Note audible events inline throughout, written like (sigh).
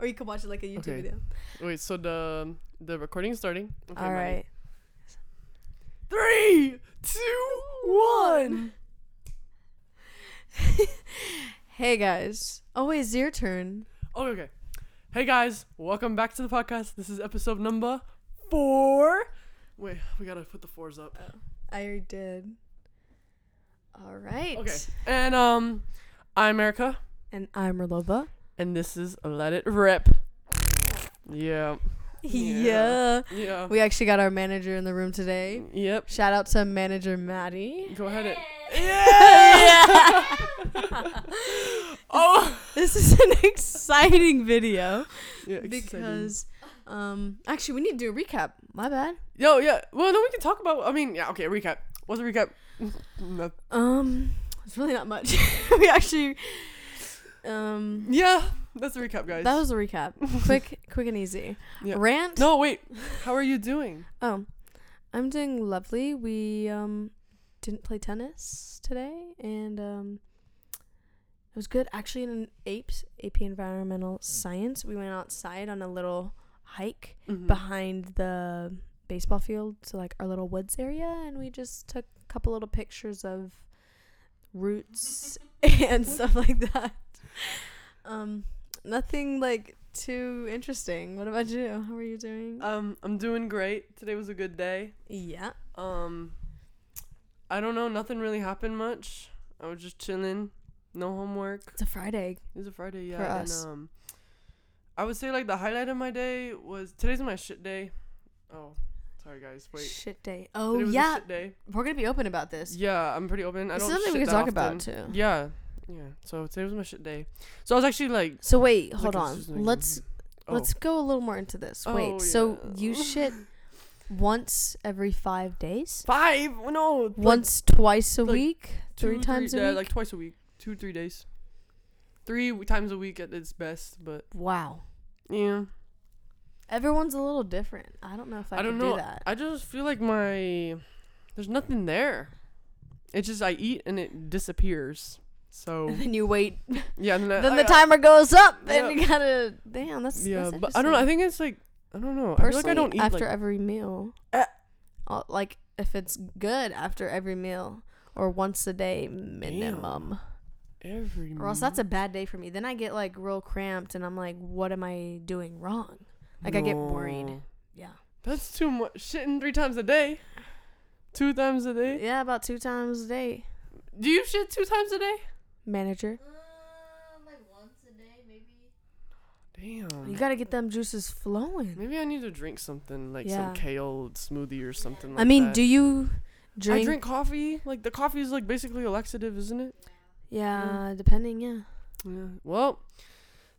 or you can watch it like a YouTube Okay. video. Wait, so the the recording is starting. Okay, All right. Three, two, one. (laughs) Hey guys. Oh wait, it's your turn. Okay, okay. Hey guys, welcome back to the podcast. This is episode number four. Wait, we gotta put the fours up. I already did. All right. Okay. And um, I'm Erica, And I'm Merlova. And this is Let It Rip. (laughs) Yeah. Yeah. Yeah. We actually got our manager in the room today. Yep. Shout out to manager Maddie. Go ahead. And, yeah. (laughs) oh. This is an exciting video Yeah. exciting. because um actually we need to do a recap. My bad. Yo, yeah. Well, then we can talk about. I mean, yeah. Okay, recap. What's a recap? (laughs) No- Um it's really not much. we actually um yeah, that's a recap, guys. that was a recap. (laughs) quick quick and easy. Yeah. Rant? no, wait. How are you doing? Oh. I'm doing lovely. We um didn't play tennis today and um it was good. Actually in an APES, AP Environmental Science, we went outside on a little hike Mhm. behind the baseball field to like our little woods area and we just took a couple little pictures of roots (laughs) and stuff like that. Um nothing like too interesting. What about you? How are you doing? Um, I'm doing great. Today was a good day. yeah. Um, I don't know. Nothing really happened much. I was just chilling. No homework. It's a Friday. It's a Friday, yeah. For us. And um, I would say like the highlight of my day was today's my shit day. Oh, sorry guys. Wait. Shit day. Oh yeah, shit day. we're gonna be open about this. Yeah, I'm pretty open. I don't. something we that talk about, too. Yeah, yeah. So today was my shit day. So I was actually like, So wait, hold it's on. like- Let's oh, let's go a little more into this. Oh, wait, so you shit (laughs) once every five days? five. No, like Once, twice a like week, two, three times yeah, a week. like twice a week, two three days, three times a week at its best. But wow. yeah, Everyone's a little different. I don't know if I, I, don't know. do that. I just feel like my there's nothing there. It's just I eat and it disappears. So (laughs) And then you wait. (laughs) yeah, and then, then I, the I- timer goes up, yeah. and you gotta. Damn, that's Yeah, that's but I don't know. I think it's like I don't know. I feel Personally, like I don't eat after like every meal. Uh. Uh, like if it's good after every meal or once a day minimum. every. Or else that's a bad day for me. Then I get like real cramped and I'm like, what am I doing wrong? like, I get worried. Yeah. That's too much. Shitting three times a day. Two times a day. Yeah, about two times a day. Do you shit two times a day? Manager. Um, like once a day, maybe. Damn. You gotta get them juices flowing. Maybe I need to drink something like Yeah. some kale smoothie or something. Like I mean, that. do you drink? I drink coffee. Like the coffee is like basically a laxative, isn't it? Yeah, depending, yeah. Yeah. Well,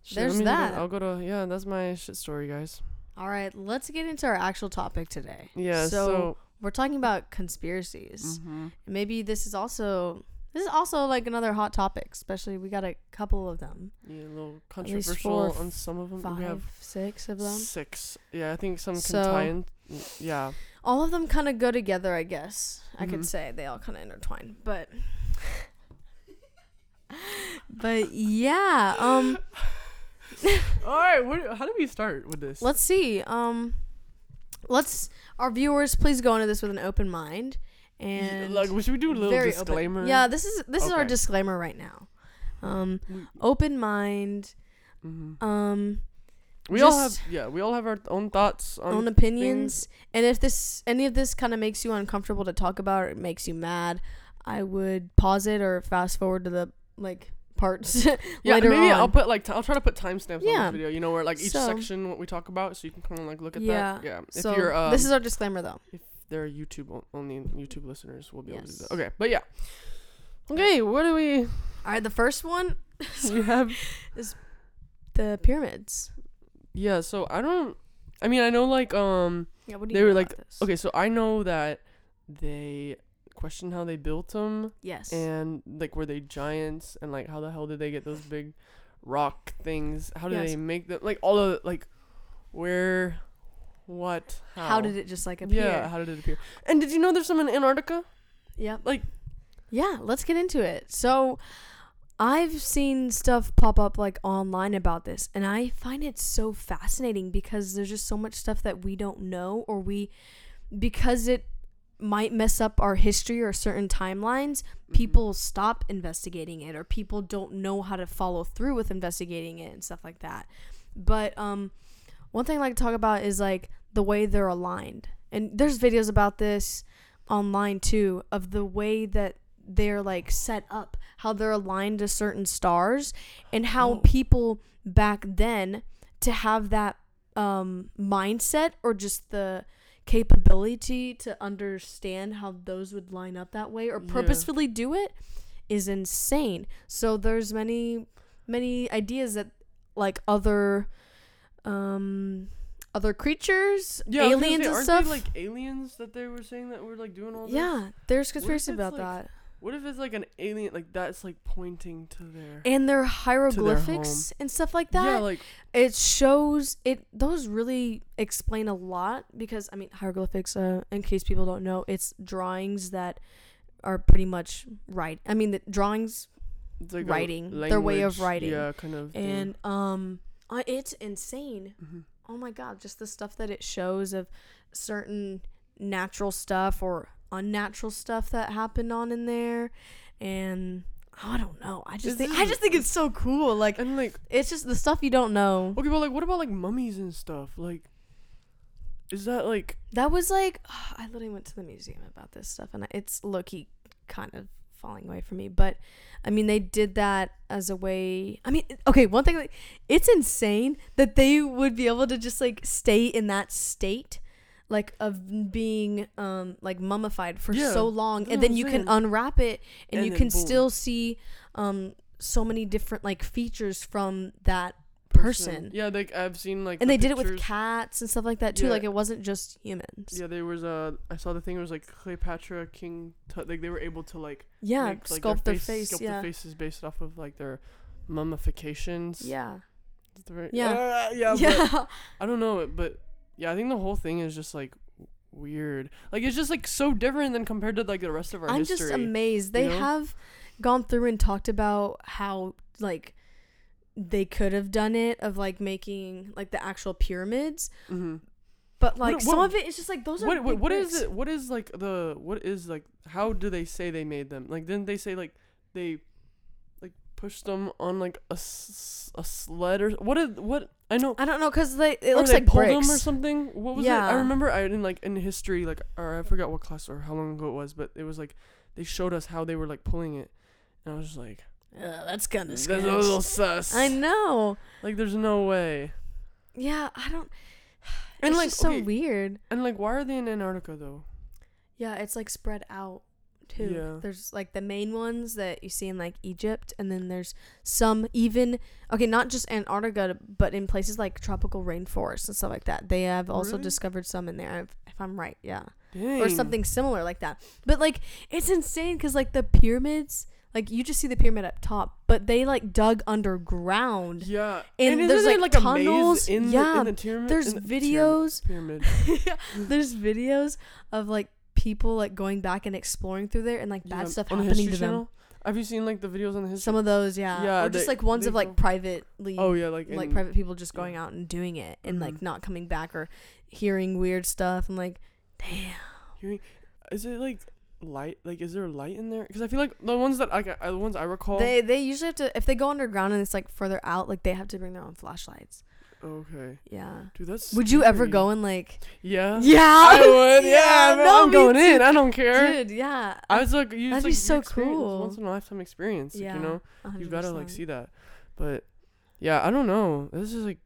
shit, let There's me go- that. I'll go to yeah. That's my shit story, guys. All right, let's get into our actual topic today. Yeah. So, So. we're talking about conspiracies. mhm. Maybe this is also this is also like another hot topic, especially we got a couple of them. Yeah, a little controversial on some of them. we Five, have six of them. six. Yeah, I think some can So- tie in. Yeah. All of them kind of go together, I guess. I Mhm. could say they all kind of intertwine, but but yeah, um (laughs) All right. What, how do we start with this? let's see. Um let's our viewers please go into this with an open mind and like, should we do a little disclaimer? Open. Yeah, this is this is our disclaimer right now. Um open mind, mhm. um we all have yeah. We all have our own thoughts on own opinions. And if this any of this kind of makes you uncomfortable to talk about or it makes you mad, I would pause it or fast forward to the like parts (laughs) Yeah, later maybe on. I'll put like t- I'll try to put timestamps on Yeah. this video. You know where like each So- section what we talk about, so you can kind of like look at Yeah. that. Yeah. If so you're um, this is our disclaimer though. if they're YouTube only YouTube listeners, will be able to do Yes. that. Okay, but yeah. Okay, what do we All right, the first one, (laughs) we have? (laughs) is the pyramids. Yeah, so I don't. I mean, I know like um. Yeah, what do They you were like- this? Okay, so I know that they question how they built them Yes. and like were they giants and like how the hell did they get those big rock things? How did Yes. they make them? Like all of like where, what, how? how did it just like appear? Yeah, how did it appear? And did you know there's some in Antarctica? Yeah. Like Yeah, let's get into it. So, I've seen stuff pop up like online about this, and I find it so fascinating because there's just so much stuff that we don't know, or we, because it might mess up our history or certain timelines, Mhm. people stop investigating it, or people don't know how to follow through with investigating it and stuff like that. But um, one thing I like to talk about is like the way they're aligned, and there's videos about this online too of the way that they're like set up, how they're aligned to certain stars, and how Oh. people back then to have that um mindset or just the capability to understand how those would line up that way or Yeah. purposefully do it is insane. So there's many many ideas that like other um other creatures, Yeah, I was gonna aliens say, and stuff. They, like aliens that they were saying that were like doing all this. yeah, there's conspiracy about like, that. What if it's like an alien like that's like pointing to their And their hieroglyphics and stuff like that. Yeah, like it shows it those really explain a lot because I mean hieroglyphics uh, in case people don't know it's drawings that are pretty much right I mean the drawings like writing, their way of writing. Yeah, kind of. thing. and um uh, it's insane. Mhm. oh my god just the stuff that it shows of certain natural stuff or unnatural stuff that happened on in there. And I don't know. I just think I just think it's so cool. Like and like it's just the stuff you don't know. Okay, but like what about like mummies and stuff? Like, is that like That was like (sighs) I literally went to the museum about this stuff, and it's low key kind of falling away from me. But I mean, they did that as a way. I mean, okay, one thing like it's insane that they would be able to just like stay in that state. Like of being um like mummified for Yeah, so long, and then you can unwrap it, and, And you can boom. still see um so many different like features from that person. Yeah, like I've seen like And the they did it with pictures. cats and stuff like that too. Yeah. Like it wasn't just humans. Yeah, there was a. I saw the thing. It was like Cleopatra, King. Tut, like they were able to like Yeah, make, like, sculpt their face. sculpt yeah, their faces based off of like their mummifications. yeah, Is that right? Yeah. Uh, yeah. yeah. But I don't know, but yeah, I think the whole thing is just like weird. Like it's just like so different than compared to like the rest of our history. I'm history. just amazed. They you know? have gone through and talked about how like they could have done it of like making like the actual pyramids, hmm but like What- some of it is just like those are What, what, what is it? What is like the what is like? How do they say they made them? Like didn't they say like they like pushed them on like a, s- a sled or what? Is, what I know. I don't know because they it looks they like pulled bricks. them or something. What was it? I remember I in like in history like or I forgot what class or how long ago it was, but it was like they showed us how they were like pulling it, and I was just like, Ugh, that's kind of that's a little scary. sus. I know. Like there's no way. Yeah, I don't. And it's like just so weird. and like why are they in Antarctica though? Yeah, it's like spread out too. Yeah. There's like the main ones that you see in like Egypt, and then there's some even okay, not just Antarctica, but in places like tropical rainforests and stuff like that. They have also Really? discovered some in there, if, if I'm right. Yeah, Dang. or something similar like that. But like it's insane because like the pyramids, like you just see the pyramid up top, but they like dug underground. Yeah, And isn't there's, there, like, like tunnels. in Yeah, the, in the pyramid. There's the videos. Pyramid. (laughs) Yeah, there's videos of like people like going back and exploring through there and like bad Yeah, stuff on happening to them. Channel? Have you seen like the videos on the history? Some of those, yeah, Yeah, or just they- like ones of like privately, oh yeah, like like private people just going out and doing it and Mhm. like not coming back or hearing weird stuff. I'm like, damn. Hearing, is it like light? Like, is there light in there? Because I feel like the ones that I, the ones I recall. They they usually have to if they go underground and it's like further out, like they have to bring their own flashlights. okay, Yeah. dude, that's. Would you ever scary. go and like? Yeah. Yeah. I would. (laughs) Yeah, bro, no, I'm going too. in. I don't care. Dude, yeah. I was like, you That'd like, be so cool. Once in a lifetime experience. like, yeah. you know, you gotta like see that. But yeah, I don't know. This is like,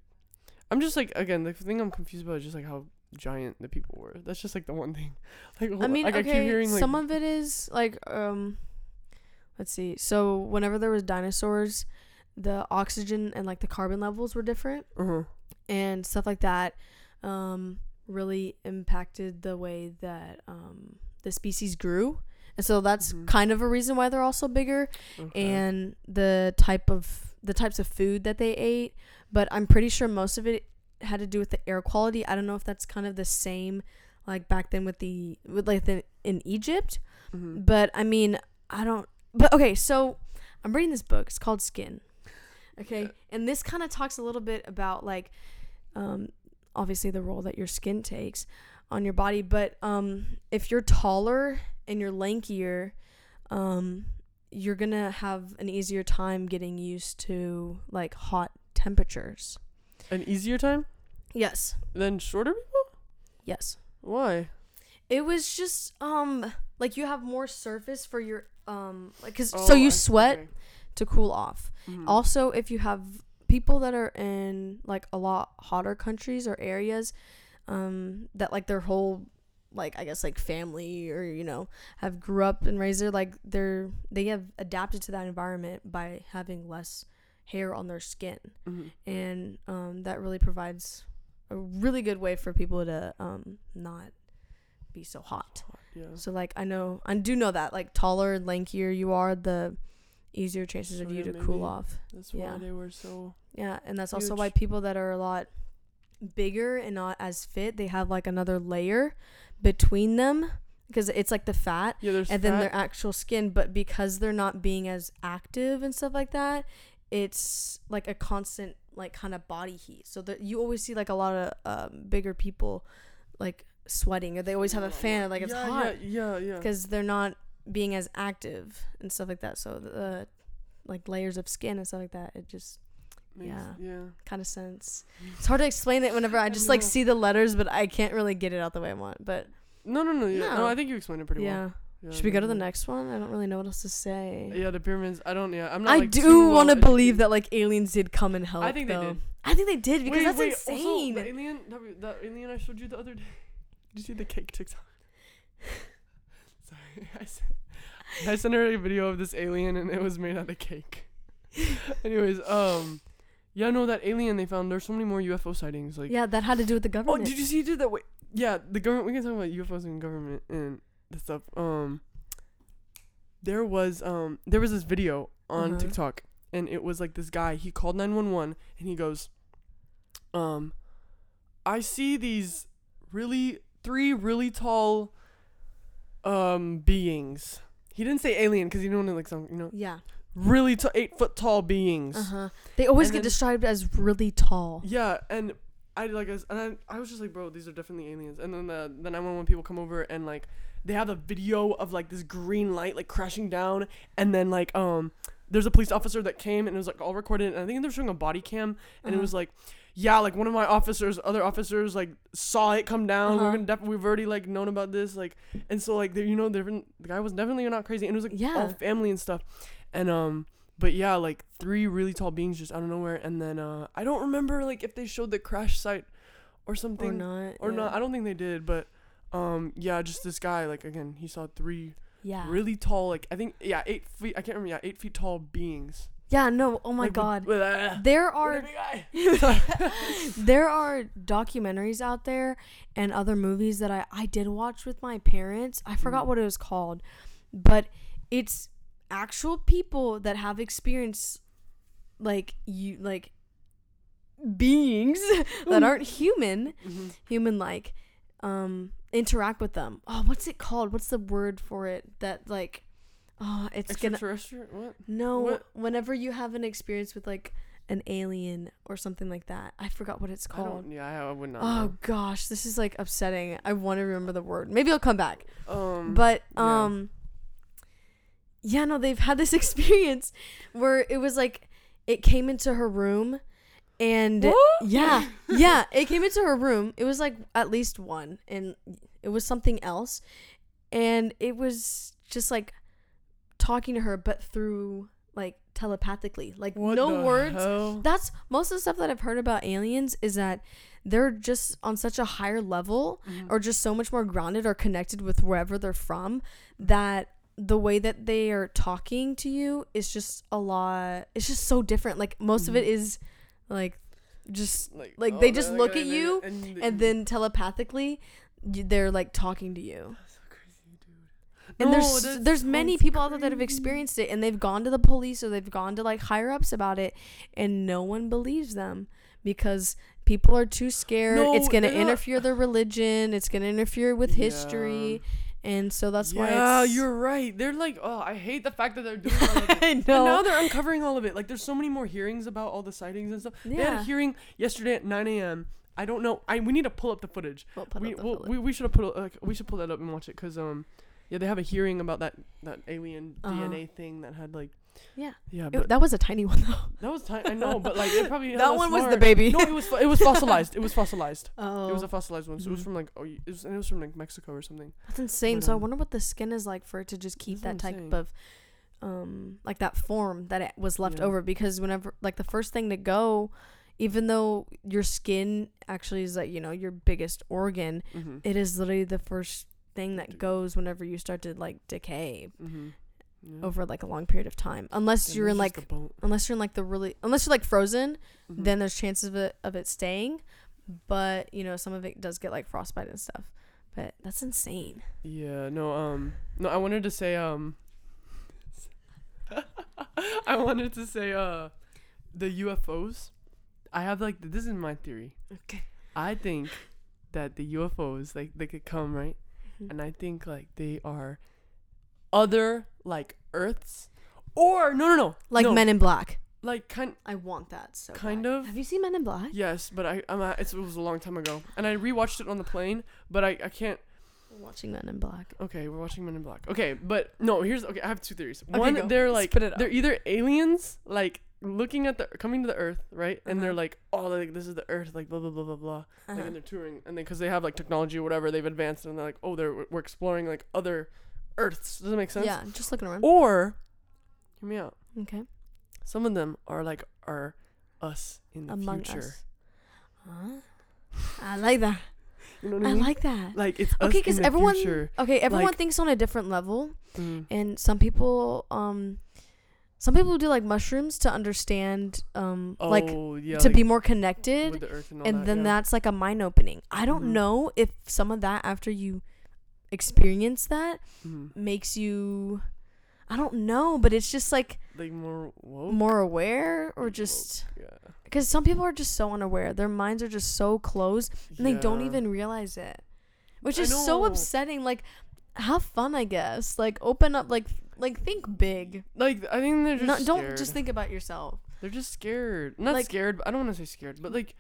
I'm just like again the thing I'm confused about is just like how giant the people were. That's just like the one thing. (laughs) Like I mean, like, okay, I keep hearing like some of it is like um let's see. So whenever there was dinosaurs, the oxygen and like the carbon levels were different uh-huh. and stuff like that um really impacted the way that um the species grew. And so that's Mhm. kind of a reason why they're also bigger okay. and the type of the types of food that they ate, but I'm pretty sure most of it had to do with the air quality. I don't know if that's kind of the same like back then with the with like the, in Egypt, Mhm. but I mean, I don't but okay, so I'm reading this book. It's called Skin. Okay, Yeah. and this kind of talks a little bit about like, um, obviously the role that your skin takes on your body. But um, if you're taller and you're lankier, um, you're gonna have an easier time getting used to like hot temperatures. An easier time Yes. than shorter people? Yes. Why? It was just um like you have more surface for your um like cuz Oh, so you I sweat to cool off. Mhm. Also, if you have people that are in like a lot hotter countries or areas um that like their whole like I guess like family or you know have grew up and raised there like they're they have adapted to that environment by having less hair on their skin Mhm. and um that really provides a really good way for people to um not be so hot. Yeah. So like I know I do know that like taller and lankier you are, the easier chances of you yeah, to cool off. That's Yeah. why they were so. Yeah, and that's also why people that are a lot bigger and not as fit, they have like another layer between them because it's like the fat Yeah, and then their actual skin, but because they're not being as active and stuff like that, it's like a constant like kind of body heat. So that you always see like a lot of um, bigger people like sweating or they always have a fan like it's yeah, hot Yeah, yeah, yeah. because they're not being as active and stuff like that. So the like layers of skin and stuff like that, it just Makes- yeah. Yeah. kind of sense. It's hard to explain it whenever I just like see the letters, but I can't really get it out the way I want. But No, no, no. Yeah. No, No. I think you explained it pretty yeah, well. Should we go to the next one? I don't really know what else to say. Yeah, the pyramids. I don't. Yeah, I'm not. I like, do want to well believe that like aliens did come and help. I think they though. did. I think they did because wait, that's wait, insane. Also, the alien, that, that alien I showed you the other day. (laughs) Did you see the cake TikTok? (laughs) Sorry, (laughs) I sent, I sent her a video of this alien and it was made out of cake. Anyways, um, yeah, no, that alien they found. There's so many more UFO sightings. Like, yeah, that had to do with the government. oh, did you see? Did that? Wait, yeah, the government. We can talk about UFOs and government and the stuff. Um, there was um, there was this video on Uh-huh. TikTok and it was like this guy. He called nine one one and he goes, um, I see these really three really tall um beings. He didn't say alien because he didn't want to like some you know yeah. really t- eight foot tall beings. Uh huh. They always And get then- described as really tall. Yeah, and I like as and I, I was just like, bro, these are definitely aliens. And then the the 911 people come over and like they have a video of like this green light like crashing down, and then like um there's a police officer that came and it was like all recorded, and I think they were showing a body cam, and it Uh-huh. was like. Yeah, like one of my officers, other officers, like saw it come down. Uh-huh. We're gonna def- we've already like known about this, like, and so like they, you know. The guy was definitely not crazy, and it was like Yeah. all family and stuff, and um, but yeah, like three really tall beings just out of nowhere, and then uh, I don't remember like if they showed the crash site or something or not. or yeah. not. I don't think they did, but um, yeah, just this guy like again, he saw three Yeah. really tall, like I think yeah, eight feet. I can't remember. Yeah, eight feet tall beings. Yeah. No. Oh my Like, god. (laughs) There are (laughs) (laughs) there are documentaries out there and other movies that I, I did watch with my parents. I forgot Mm. what it was called, but it's actual people that have experienced like you like beings that aren't human, Mhm. human like um interact with them. Oh, what's it called? What's the word for it that like oh, it's gonna Extraterrestrial? What? no, What? whenever you have an experience with like an alien or something like that. I forgot what it's I called. don't. Yeah, I, I would not. Oh know. gosh, this is like upsetting. I want to remember the word. Maybe I'll come back. Um. But yeah. um yeah, no, they've had this (laughs) experience where it was like it came into her room and yeah, yeah, it came into her room. It was like at least one and it was something else and it was just like talking to her but through like telepathically. Like What no words hell? that's most of the stuff that I've heard about aliens is that they're just on such a higher level Mhm. or just so much more grounded or connected with wherever they're from that the way that they are talking to you is just a lot it's just so different like most of it Mhm. is like just like, like, oh, they just look at and you, and, and then telepathically they're like talking to you. That's so crazy, dude. and No, there's there's many people out there that have experienced it and they've gone to the police or they've gone to like higher ups about it and no one believes them because people are too scared. It's going to not- interfere their religion. It's going to interfere with history and so that's why. yeah, you're right. They're like, oh, I hate the fact that they're doing all of (laughs) it. I And now they're uncovering all of it. Like, there's so many more hearings about all the sightings and stuff. They had a Yeah. hearing yesterday at 9 a.m. I don't know. I we need to pull up the footage. We'll we, the we'll, footage. we we should have put a- like we should pull that up and watch it because um yeah they have a hearing about that that alien Uh-huh. DNA thing that had like Yeah. yeah It- that was a tiny one (laughs) though. that was tiny I know but like it probably (laughs) that one was the baby. no it was (laughs) it was fossilized it was fossilized oh, it was a fossilized one so it was Mhm. from like oh it was, and it was from like Mexico or something that's insane. but, So I um, wonder what the skin is like for it to just keep that type of, um, like that form that it was left Yeah. over. Because whenever, like the first thing to go, even though your skin actually is like you know your biggest organ, mm-hmm. it is literally the first thing that goes whenever you start to like decay Mm-hmm. Yeah. over like a long period of time. Unless And you're in like unless you're in like the really unless you're like frozen, Mhm. then there's chances of it of it staying. But you know some of it does get like frostbite and stuff. But that's insane. Yeah, no, um, no, I wanted to say, um, (laughs) I wanted to say, uh, the UFOs. I have like this is my theory. Okay. I think that the UFOs like they could come right, Mhm. and I think like they are other like Earths, or no, no, no, Like no, Men in Black. like kind. I want that so Kind bad. of. Have you seen Men in Black? Yes, but I I'm at, it's, it was a long time ago, and I rewatched it on the plane, but I I can't. We're watching Men in Black. Okay, we're watching Men in Black. Okay, but no, here's okay. I have two theories. Okay, One, go. they're like they're either aliens, like looking at the coming to the Earth, right? And they're Uh-huh. like, oh, like this is the Earth, like blah blah blah blah blah. Like, Uh-huh. and they're touring, and then because they have like technology or whatever, they've advanced, and they're like, oh, they're we're exploring like other Earths. Does that make sense? Yeah, just looking around. Or, hear me out. Okay. Some of them are like are us in the Among future. us. Huh? I like that. (laughs) You know what I I mean? like that. like it's Okay, because the everyone future. okay, everyone like- thinks on a different level, Mm. and some people um, some people do like mushrooms to understand um Oh, like yeah, to like be more connected, the and and that, then yeah. that's like a mind opening. I don't Mhm. know if some of that after you experience that Mhm. makes you I don't know, but it's just like like more woke. more aware or just yeah. because some people are just so unaware. Their minds are just so closed and they don't even realize it. Which I is so upsetting. Like have fun, I guess. Like open up like like think big. like I think they're just Not, don't just think about yourself. they're just scared. Not Like- scared. But I don't want to say scared, but (sighs) like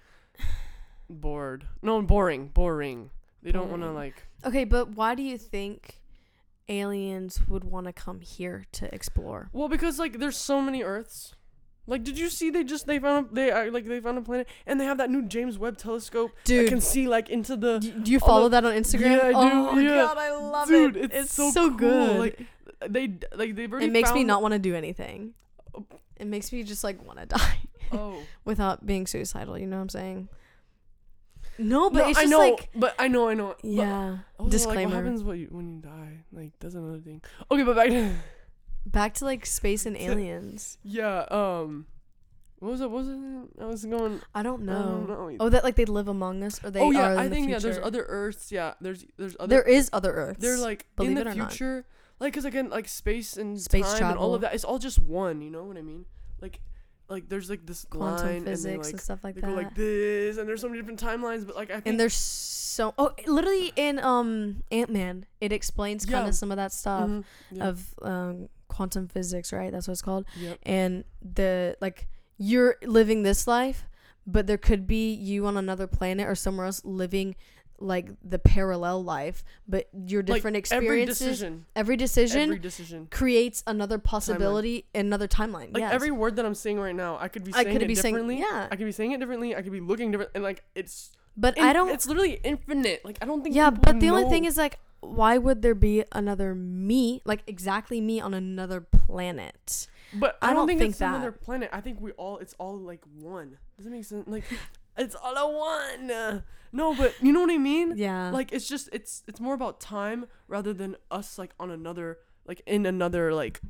bored. No, boring. Boring. They don't want to like. Okay, but why do you think aliens would want to come here to explore? Well, because like there's so many Earths. Like, did you see they just they found a, they uh, like they found a planet and they have that new James Webb telescope that Dude, can see like into the. do, do you follow the- that on Instagram? Yeah, I do, Oh my yeah. god, I love Dude, it. it's, It's, so, so, cool. good. Like they like they've already. it makes me not want to do anything. It makes me just like want to (laughs) die Oh, without being suicidal. You know what I'm saying? No, but no, it's I just know, like but I know, I know. yeah. also, Disclaimer. Like, what happens what you, when you die? Like that's another thing. Okay, but back to (laughs) Back to like space and (laughs) aliens. yeah. Um, what was it? What was it? I was going. I don't I know. don't know. Oh, that like they live among us, or they oh yeah, are in I the think yeah. There's other Earths. Yeah, there's there's other. There is other Earths. they're like in the or not. future. Like, cause again, like space and Space time and all of that, it's all just one. You know what I mean? Like, like there's like this quantum line physics and and, they like stuff like they that. go like this, and there's so many different timelines. But like I think and there's so oh, literally in um Ant Man, it explains kind of some of that stuff Mhm, yeah, of um quantum physics, right? That's what it's called. yep. And the like you're living this life, but there could be you on another planet or somewhere else living like the parallel life, but your Like, different every experiences, decision, every decision every decision. creates another possibility, another timeline. Like yes. every word that I'm saying right now, I could be I saying could it be saying differently. yeah, I could be saying it differently. I could be looking different, and like it's. but in- I don't. It's literally infinite. Like I don't think. Yeah, but the only thing is like, why would there be another me, like exactly me on another planet? But I, I don't, don't think, think it's that. other planet. I think we all. It's all like one. Does it make sense? Like, it's all a one. Uh, No, but you know what I mean. (laughs) Yeah, Like it's just it's it's more about time rather than us like on another like in another like.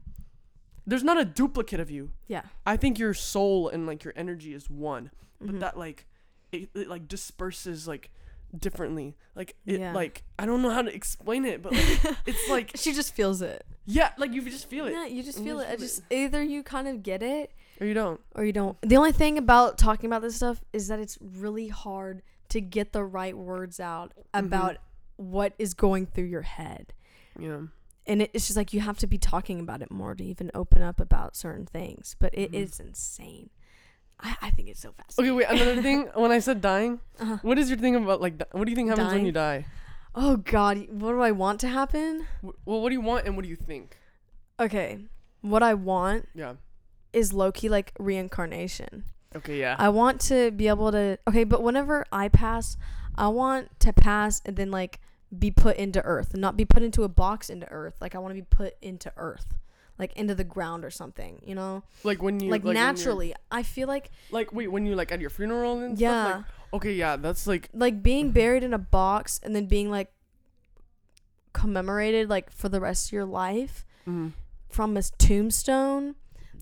There's not a duplicate of you. yeah, I think your soul and like your energy is one, but Mhm. that like it, it like disperses like differently. Like it Yeah. like I don't know how to explain it, but like, (laughs) it's like she just feels it. yeah, like you just feel it Yeah, you just You feel just it. I feel it. just either you kind of get it or you don't. or you don't. The only thing about talking about this stuff is that it's really hard to get the right words out Mm-hmm. about what is going through your head. Yeah. and it, it's just like you have to be talking about it more to even open up about certain things. But it is Mhm. insane. I, I think it's so fascinating. Okay, wait. Another thing. (laughs) When I said dying, Uh-huh. what is your thing about like? What do you think happens when you die? Oh God, what do I want to happen? Well, what do you want and what do you think? Okay, what I want Yeah. Is low key like reincarnation. Okay. Yeah. I want to be able to. Okay, but whenever I pass, I want to pass and then like be put into Earth, and not be put into a box into Earth. Like I want to be put into Earth, like into the ground or something. You know, like when you like, you're- naturally. I feel like Like wait, when you like at your funeral and yeah, stuff. Like, okay. Yeah. That's like. like being buried in a box and then being like commemorated like for the rest of your life Mm, from a tombstone.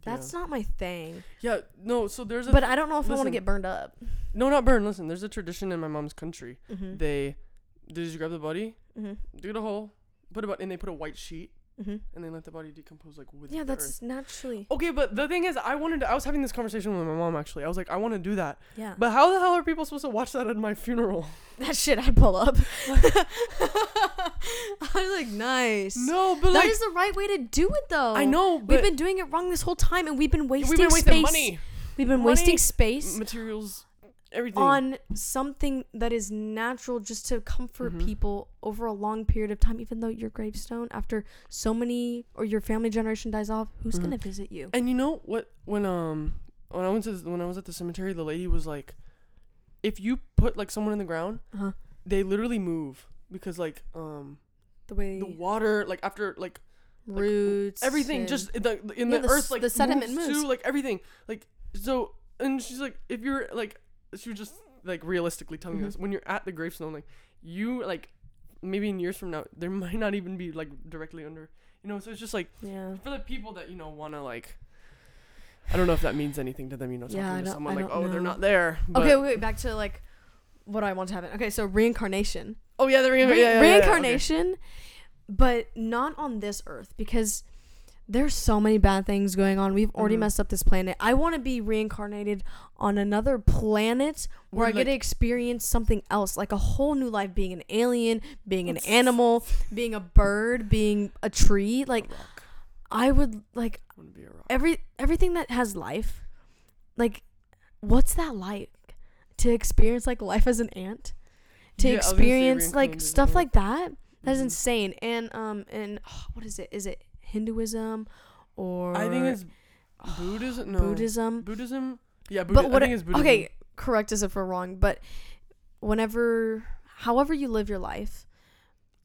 Yeah. That's not my thing. Yeah. No. So there's a. But I don't know if I want to get burned up. no, not burn. Listen. There's a tradition in my mom's country. Mm-hmm. They. They just grab the body, Mm-hmm. dig a hole, put about, and they put a white sheet, Mm-hmm. and they let the body decompose like with Yeah, the that's earth. naturally. Okay, but the thing is, I wanted to. I was having this conversation with my mom actually. I was like, I want to do that, Yeah. but how the hell are people supposed to watch that at my funeral? (laughs) That shit I'd pull up. (laughs) I was like, nice. No, but That like, is the right way to do it, though. I know, but We've been doing it wrong this whole time, and we've been wasting we've been wasting space. money, We've been Money, wasting space materials, everything. on something that is natural just to comfort Mhm. people over a long period of time. Even though your gravestone, after so many or your family generation dies off, who's Mhm. gonna visit you? And you know what? When um when I went to when I was at the cemetery, the lady was like, if you put like someone in the ground, Uh-huh. they literally move because like um The way the water like after like like, roots, everything and- just in the in Yeah, the, the earth like the sediment moves moves. too, like everything like so and she's like if you're like she was just like realistically telling Mhm. us when you're at the gravestone like you like maybe in years from now there (laughs) might not even be like directly under you know so it's just like yeah. for the people that you know want to like I don't know if that means anything to them you know talking Yeah, to someone I like oh they're not there but, Okay, wait, back to like what I want to happen. Okay, so reincarnation. oh yeah the Re- reincarnation yeah, yeah, yeah, okay. reincarnation, but not on this earth because there's so many bad things going on. We've already Mhm. messed up this planet. I want to be reincarnated on another planet where Where, I get to experience something else, like a whole new life, being an alien, being an animal, being a bird, being a tree. Like. I would like I be a rock every everything that has life. Like what's that like? To experience like life as an ant? To Yeah, I was gonna say experience like stuff like that? That is Mhm. insane. And um and what is it? Is it Hinduism or I think it's Buddhism no Buddhism? Buddhism yeah but what I think it's Buddhism okay, correct us if we're wrong, but whenever however you live your life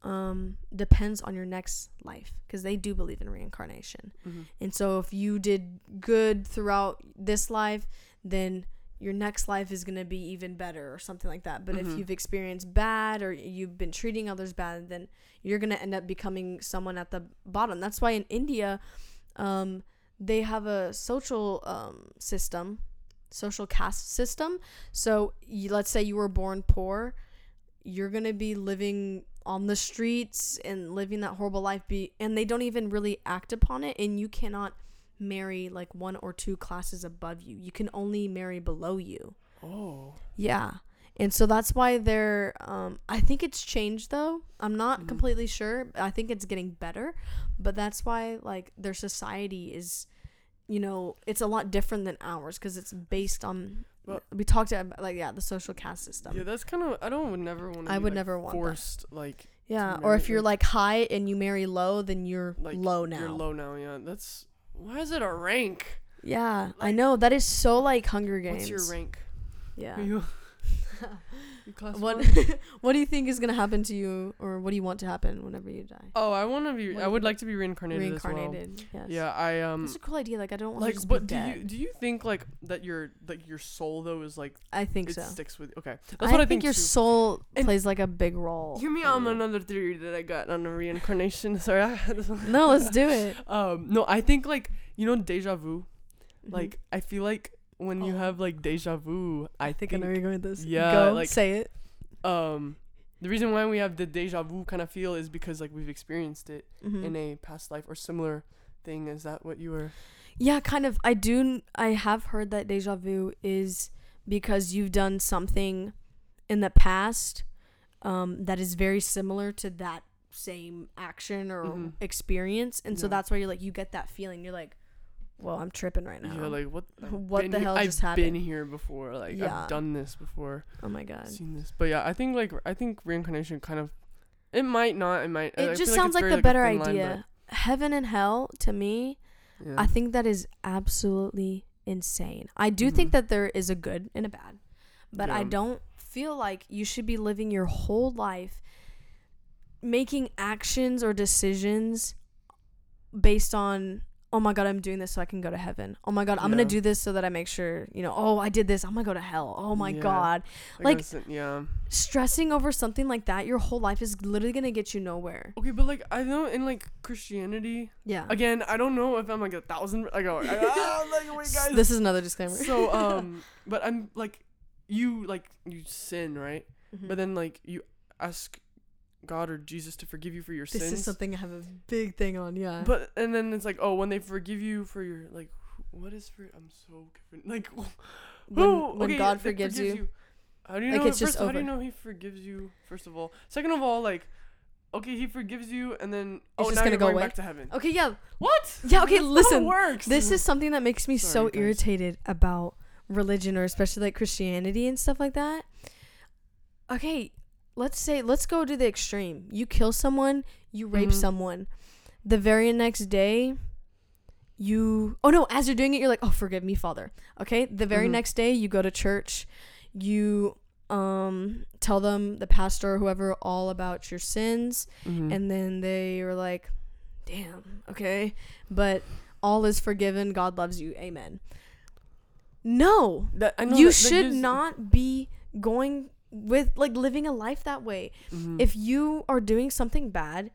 um depends on your next life because they do believe in reincarnation. Mhm. And so if you did good throughout this life, then your next life is going to be even better or something like that. But if Mhm. you've experienced bad or you've been treating others bad, then you're going to end up becoming someone at the bottom. That's why in India, um, they have a social um, system, social caste system. So you, let's say you were born poor, you're going to be living on the streets and living that horrible life be and they don't even really act upon it and you cannot marry like one or two classes above you. You can only marry below you. oh Yeah. And so that's why they're um I think it's changed though. I'm not Mhm. completely sure. I think it's getting better, but that's why like their society is you know, it's a lot different than ours cuz it's based on Well- we talked about like yeah, the social caste system. yeah that's kind of I don't would never want to I would like, never want that. forced like Yeah, or if you're like- like high and you marry low, then you're like low now. you're low now yeah that's why is it a rank Yeah, I know that is so like Hunger Games. what's your rank Yeah. (laughs) (laughs) you, you class what? (laughs) What do you think is gonna happen to you, or what do you want to happen whenever you die? oh I want to be What I would like to be reincarnated, as well. Reincarnated. Yes. yeah I um That's a cool idea. Like I don't want to like just but do you do you think like that your like your soul though is like I think it so. sticks with okay that's I what I think, think your too. soul And- plays like a big role. Hear me on you. another theory that I got on the reincarnation. (laughs) Sorry, I had this one. No, let's do it. (laughs) Um, no, I think like you know deja vu. Mhm. Like I feel like when you Oh. have like deja vu, I, think I know you're going with this. Yeah, Go like- say it. um the reason why we have the deja vu kind of feel is because like we've experienced it Mhm. in a past life or similar thing. Is that what you were? Yeah, kind of. I do. I have heard that deja vu is because you've done something in the past um, that is very similar to that same action or Mhm. experience, and so that's why you're like you get that feeling. You're like, well, I'm tripping right now. Yeah, like what? (laughs) I've What the he- hell I've just been here before. Like Yeah. I've done this before. oh my god. Seen this. But yeah, I think like I think reincarnation kind of. It might not. It might. I- I It just sounds like, very, the better thin line, idea. Heaven and hell to me, yeah. I think that is absolutely insane. I do think Mhm. that there is a good and a bad, but I don't feel like you should be living your whole life making actions or decisions based on oh my god i'm doing this so i can go to heaven oh my god i'm gonna do this so that i make sure you know oh i did this i'm gonna go to hell oh my Yeah. god like- yeah. stressing over something like that your whole life is literally gonna get you nowhere Okay, but like I know in like Christianity, yeah again, I don't know if I'm like a thousand. Like, (laughs) oh, ah, like wait, guys. this is another disclaimer so (laughs) um, but I'm like, you like you sin right, Mhm. but then like you ask God or Jesus to forgive you for your this sins. This is something i have a big thing on yeah But and then it's like, oh, when they forgive you for your like, what is for? I'm so confused. (laughs) Like, when, when okay, god that forgives you, How do you like, know? it's just first, how do you know he forgives you? First of all, second of all, like, okay, he forgives you, and then oh, just now gonna you're go going away? back to heaven. okay yeah What? Yeah, okay, That's not how it listen, works. this is something that makes me so guys. irritated about religion or especially like christianity and stuff like that okay let's say let's go to the extreme. You kill someone you rape Mhm. someone. The very next day you oh no as you're doing it you're like oh forgive me father. Okay? The very Mhm. next day you go to church. You um tell them the pastor or whoever all about your sins. Mhm. and then they are like damn okay? But all is forgiven. God loves you. Amen. No. That- you that- that should not be going with like living a life that way Mhm. if you are doing something bad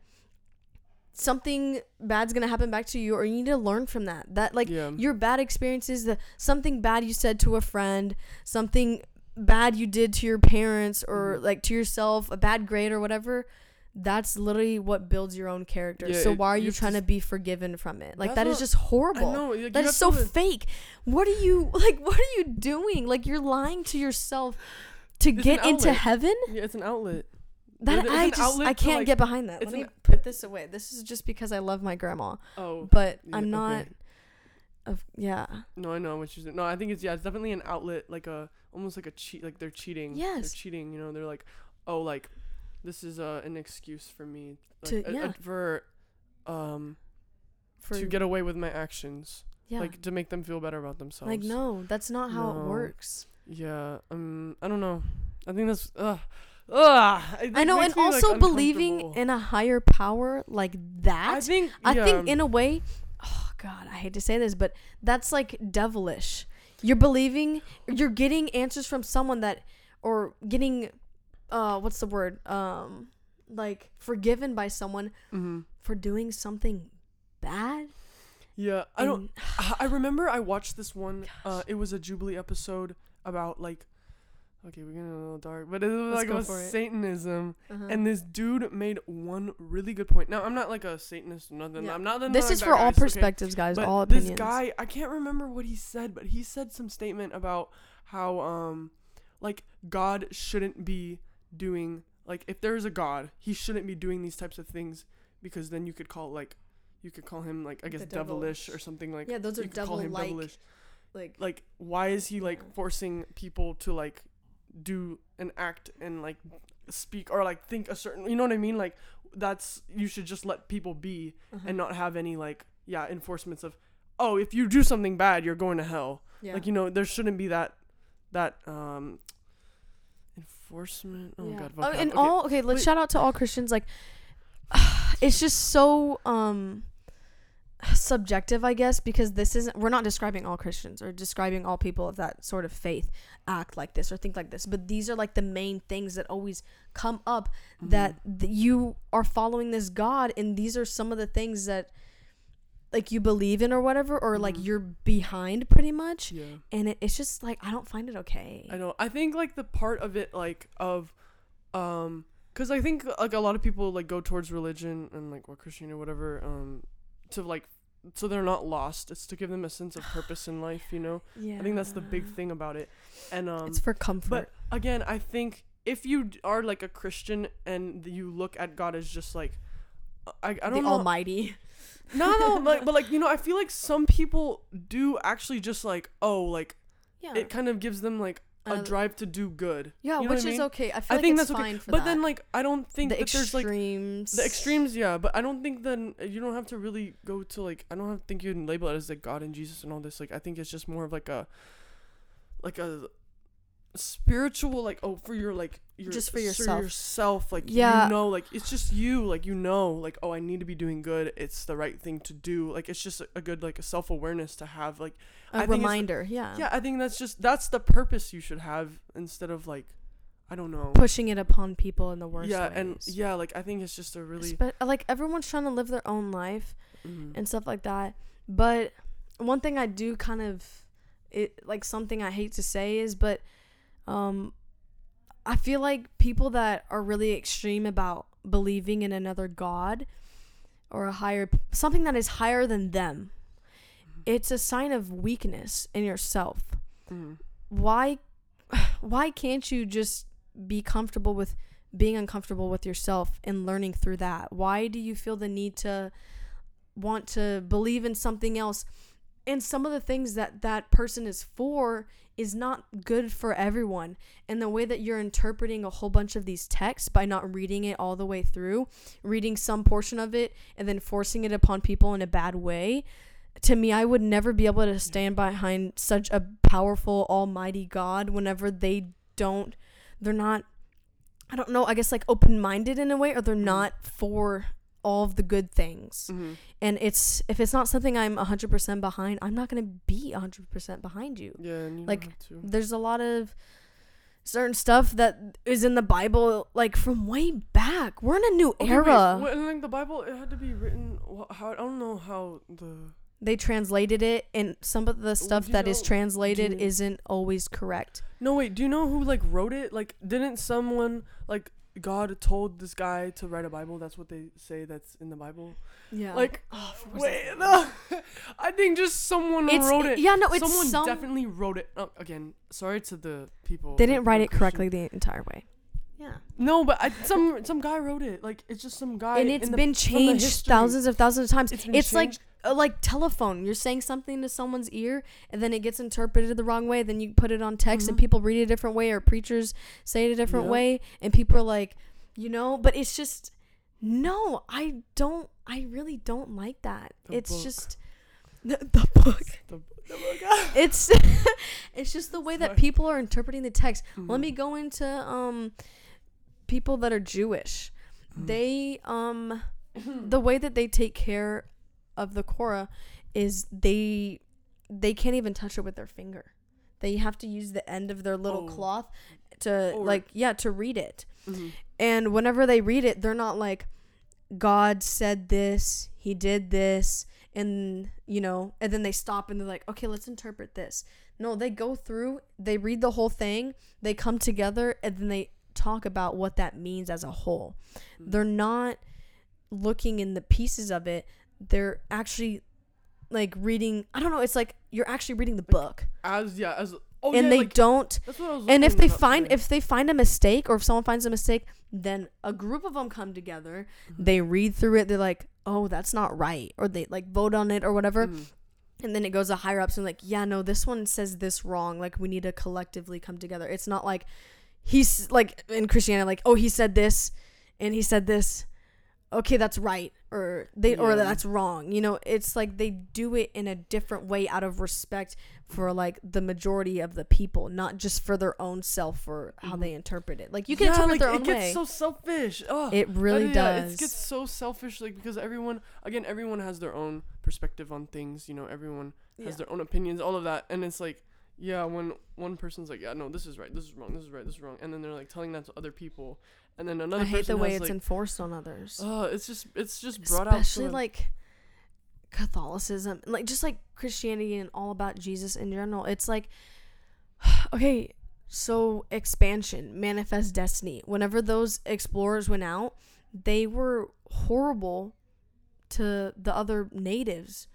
something bad's gonna happen back to you or you need to learn from that that like yeah. your bad experiences the something bad you said to a friend something bad you did to your parents or Mhm. like to yourself a bad grade or whatever that's literally what builds your own character Yeah, so why are you you have to trying to be forgiven from it like that is just horrible know. Like, that is so fake what are you (laughs) like what are you doing like you're lying to yourself to It's get into heaven Yeah, it's an outlet. that i just i can't like- get behind that let me an- put this away this is just because i love my grandma Oh. but yeah, i'm not okay. of yeah No, I know what you're saying. No, I think it's yeah, it's definitely an outlet, like a almost like a cheat, like they're cheating. They're Yes. cheating. You know, they're like, oh, like this is uh, an excuse for me, like, To- a- yeah. for um for to get away with my actions, yeah like to make them feel better about themselves. like no that's not how No. it works Yeah. Um. I don't know. I think that's. Ugh. Ugh. I know and me, like, also believing in a higher power like that I think. I think in a way, oh god, I hate to say this, but that's like devilish. You're believing, you're getting answers from someone that, or getting, uh, what's the word? Um, like forgiven by someone Mhm. for doing something bad. Yeah. I don't. I (sighs) I remember I watched this one. Uh, it was a Jubilee episode about like. Okay, we're getting a little dark, but it was Let's like about. Satanism, Uh-huh. and this dude made one really good point. Now I'm not like a Satanist, or nothing. Yeah. I'm not. this is for all it's okay. perspectives, guys. But all this opinions. guy, I can't remember what he said, but he said some statement about how um, like God shouldn't be doing like if there is a God, he shouldn't be doing these types of things because then you could call like, you could call him like I guess devilish or something like. yeah, those are you could call him devil-like. Like, Like, why is he like forcing people to like do an act and like speak or like think a certain? You know what I mean? Like, that's you should just let people be uh-huh. and not have any like yeah enforcements of oh if you do something bad you're going to hell yeah. like you know there shouldn't be that that um enforcement oh yeah. god Oh, vocab. and okay. all okay. Let's Wait. shout out to all Christians. Like, (sighs) it's just so um subjective, I guess, because this isn't. We're not describing all Christians or describing all people of that sort of faith act like this or think like this. But these are like the main things that always come up Mhm. that th- you are following this God, and these are some of the things that like you believe in or whatever, or like Mhm. you're behind pretty much. yeah And it, it's just like I don't find it okay. i know i think like the part of it like of um because i think like a lot of people like go towards religion and like what christian or whatever um to like so they're not lost it's to give them a sense of purpose in (sighs) life you know yeah, i think that's the big thing about it and um It's for comfort. But again, I think if you are like a Christian and you look at God as just like, I, I don't know. Almighty. (laughs) no, no, like, but like you know, I feel like some people do actually just like oh, like Yeah. it kind of gives them like a Uh, drive to do good. yeah, you know which I is mean? okay. I feel I like think it's that's okay. fine for but that. then like I don't think the that there's like extremes. the extremes, yeah. But I don't think then you don't have to really go to like I don't have to think you can label it as like God and Jesus and all this. Like I think it's just more of like a like a spiritual like oh for your like your Just for yourself. yourself like Yeah. you know like it's just you like you know like oh I need to be doing good it's the right thing to do like it's just a, a good like a self awareness to have like A I reminder. Yeah. yeah I think that's just that's the purpose you should have instead of like I don't know Pushing it upon people in the worst yeah ways. and yeah like I think it's just a really Espe- like everyone's trying to live their own life mhm. and stuff like that. But one thing I do kind of it like something I hate to say is but um I feel like people that are really extreme about believing in another god or a higher something that is higher than them. It's a sign of weakness in yourself. Mhm. Why (sighs) why can't you just be comfortable with being uncomfortable with yourself and learning through that? Why do you feel the need to want to believe in something else? And some of the things that that person is for is not good for everyone. And the way that you're interpreting a whole bunch of these texts by not reading it all the way through, reading some portion of it and then forcing it upon people in a bad way, to me, I would never be able to stand behind such a powerful, almighty God whenever they don't, they're not, I don't know, I guess like open minded in a way, or they're mm-hmm. not for all of the good things. Mhm. And it's, if it's not something I'm 100% behind, I'm not going to be 100% behind you. Yeah, and you Like. There's a lot of certain stuff that is in the Bible, like from way back. We're in a new Okay, wait, era. what- and like the Bible, it had to be written. How I don't know how the. they translated it, and some of the stuff that is know- translated you- isn't always correct. No wait, do you know who like wrote it? Like, didn't someone like God told this guy to write a Bible? That's what they say. That's in the Bible. Yeah. Like, Oh, wait, no. (laughs) I think just someone it's wrote it. yeah, no, it's someone some. definitely wrote it. Oh, again, sorry to the people. they didn't write it correctly the entire way. Yeah. No, but I, some some guy wrote it. Like, it's just some guy. and it's in the- been the changed thousands of thousands of times. It's It's, been like changed. Like telephone. You're saying something to someone's ear, and then it gets interpreted the wrong way. Then you put it on text, and Mhm. people read it a different way, or preachers say it a different Yeah. way, and people are like, you know. But it's just no. I don't. I really don't like that. The it's book. just the, the book. The, the book. It's (laughs) (laughs) it's just the way that people are interpreting the text. Let Mhm. me go into um people that are Jewish. Mhm. They um (clears throat) the way that they take care of the Torah is they they can't even touch it with their finger. They have to use the end of their little Oh. cloth to Or- like yeah, to read it. Mhm. And whenever they read it, they're not like God said this, he did this, and you know, and then they stop and they're like, okay, let's interpret this. No, they go through, they read the whole thing, they come together, and then they talk about what that means as a whole. Mm. They're not looking in the pieces of it, they're actually like reading, I don't know, it's like you're actually reading the book. As yeah, as oh and yeah, they like, don't that's what I was and if they find today. if they find a mistake or if someone finds a mistake then a group of them come together Mm-hmm. they read through it they're like oh that's not right or they like vote on it or whatever Mhm. and then it goes to higher ups and like yeah no this one says this wrong like we need to collectively come together it's not like he's like in christianity like oh he said this and he said this okay that's right or they or that's wrong you know it's like they do it in a different way out of respect for like the majority of the people not just for their own self or how they mm-hmm. interpret it like you can yeah, interpret like, their it own gets way so selfish. Ugh. it really yeah, does It gets so selfish, like because everyone, again, everyone has their own perspective on things. You know, everyone has Yeah. their own opinions, all of that, and it's like, yeah, when one person's like, yeah, no, this is right, this is wrong, this is right, this is wrong, and then they're like telling that to other people, and then another i hate the way has, it's like, enforced on others uh, it's just, it's just brought out. especially to like Catholicism, like just like Christianity and all about Jesus in general. It's like, (sighs) okay, so expansion, manifest destiny. Whenever those explorers went out, they were horrible to the other natives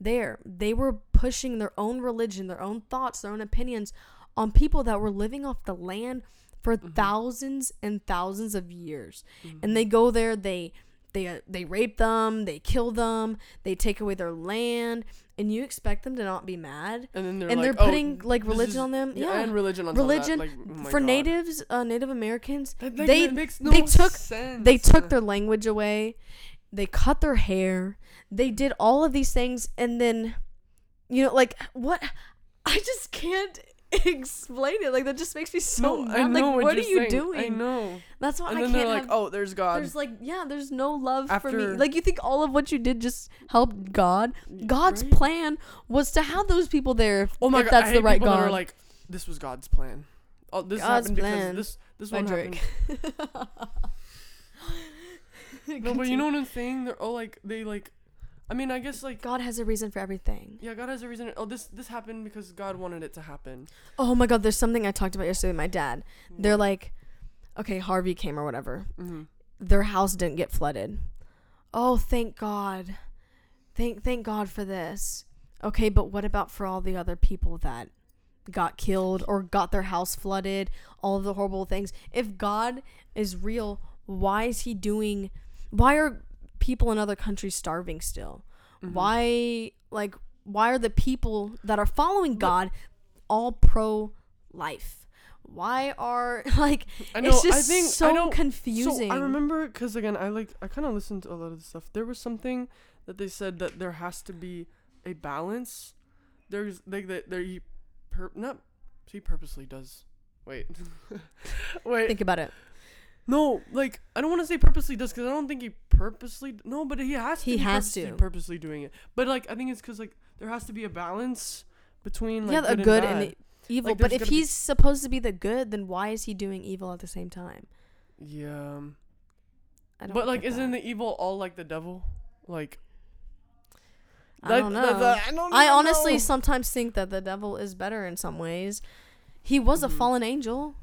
there. They were pushing their own religion, their own thoughts, their own opinions on people that were living off the land for Mhm. thousands and thousands of years Mhm. and they go there they they uh, they rape them, they kill them, they take away their land, and you expect them to not be mad? And then they're and like, they're "Oh, putting like religion on them. Yeah, and religion on religion like, oh for God. natives, uh, Native Americans. That- that- they that makes they took- sense. they took their language away, they cut their hair, they did all of these things, and then, you know, like what? I just can't (laughs) explain it. Like that just makes me so no, mad. I know like what are you saying. doing? I know. That's why And I then can't they're like, have. "Oh, there's God." There's like yeah, there's no love for me. Like you think all of what you did just helped God? Mm, God's Right? plan was to have those people there. If, Oh my if god, that's the right that God. are like, "This was God's plan." Oh, this God's happened plan because this this one Drake. happened. (laughs) No, but you know what I'm saying? They're all like, they like, I mean, I guess like, God has a reason for everything. yeah, God has a reason. Oh, this this happened because God wanted it to happen. Oh my God, there's something I talked about yesterday with my dad. They're like, okay, Harvey came or whatever. mm-hmm. Their house didn't get flooded. Oh, thank God. Thank thank God for this. Okay, but what about for all the other people that got killed or got their house flooded? All the horrible things. If God is real, why is he doing why are people in other countries starving still? Mm-hmm. Why like why are the people that are following God all pro life? Why are (laughs) like I know. it's just I think so I know, confusing. So I remember because again, I like I kind of listened to a lot of this stuff. There was something that they said that there has to be a balance. There's like that there per, not he purposely does. Wait, (laughs) wait. Think about it. No, like I don't want to say purposely does because I don't think he purposely. No, but he has to. He has purposely, to. purposely doing it. But like I think it's because like there has to be a balance between like yeah, a good, good and, and, the evil. Like, but if gotta be- he's supposed to be the good, then why is he doing evil at the same time? yeah. I don't. But like, isn't that. the evil all like the devil? Like I that- don't know. that- I don't I honestly sometimes think that the devil is better in some ways. He was a Mhm. fallen angel.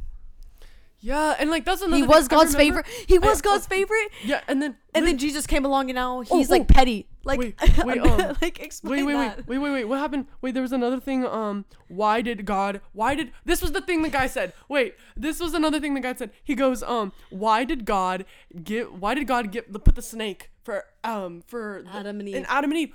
Yeah, and like that's another. He was I God's favorite. He I- was God's oh, favorite. Yeah, and then And then Jesus came along, and now he's oh. like petty. Like, Wait, (laughs) wait, um, like wait, explain wait, that. wait, wait, wait, wait. What happened? Wait, there was another thing. Um, why did God? Why did this was the thing the guy said? Wait, this was another thing the guy said. He goes, um, why did God give? Why did God give the put the snake for um for Adam and and Eve. Adam and Eve?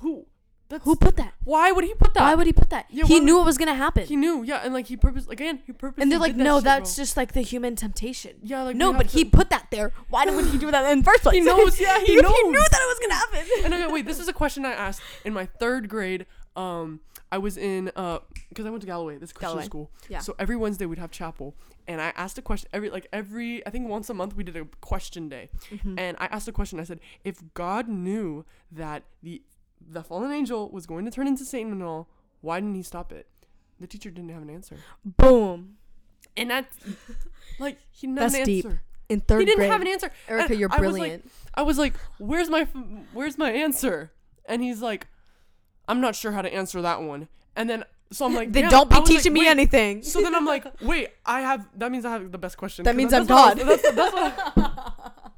Who? That's, Who put that? Why would he put that? Why would he put that? Yeah, he knew would- it was gonna happen. he knew? Yeah, and like he purpose again. He purposely. and they're like, that no, shit, that's just like the human temptation. yeah, like no, but have he put that there. Why would he do that in the first (laughs) place? He knows, yeah, (laughs) he He knew knows. that it was gonna happen. (laughs) and okay, wait, this is a question I asked in my third grade. Um, I was in uh, because I went to Galloway, this Christian Galloway. school. Yeah. So every Wednesday we'd have chapel, and I asked a question every like every I think once a month we did a question day, Mm-hmm. and I asked a question. I said, if God knew that the the fallen angel was going to turn into Satan and all, why didn't he stop it? The teacher didn't have an answer, Boom. and that's (laughs) like he didn't That's have an deep. answer. In third He didn't grade, have an answer. Erica, And you're I was like- brilliant. I was like, "Where's my f- where's my answer?" And he's like, "I'm not sure how to answer that one." And then so I'm like, then "Damn." don't be I was like, teaching me "Wait." anything. So then I'm like, (laughs) "Wait, I have that means I have the best question." That 'cause means I'm what I was- God. that's, (laughs) that's what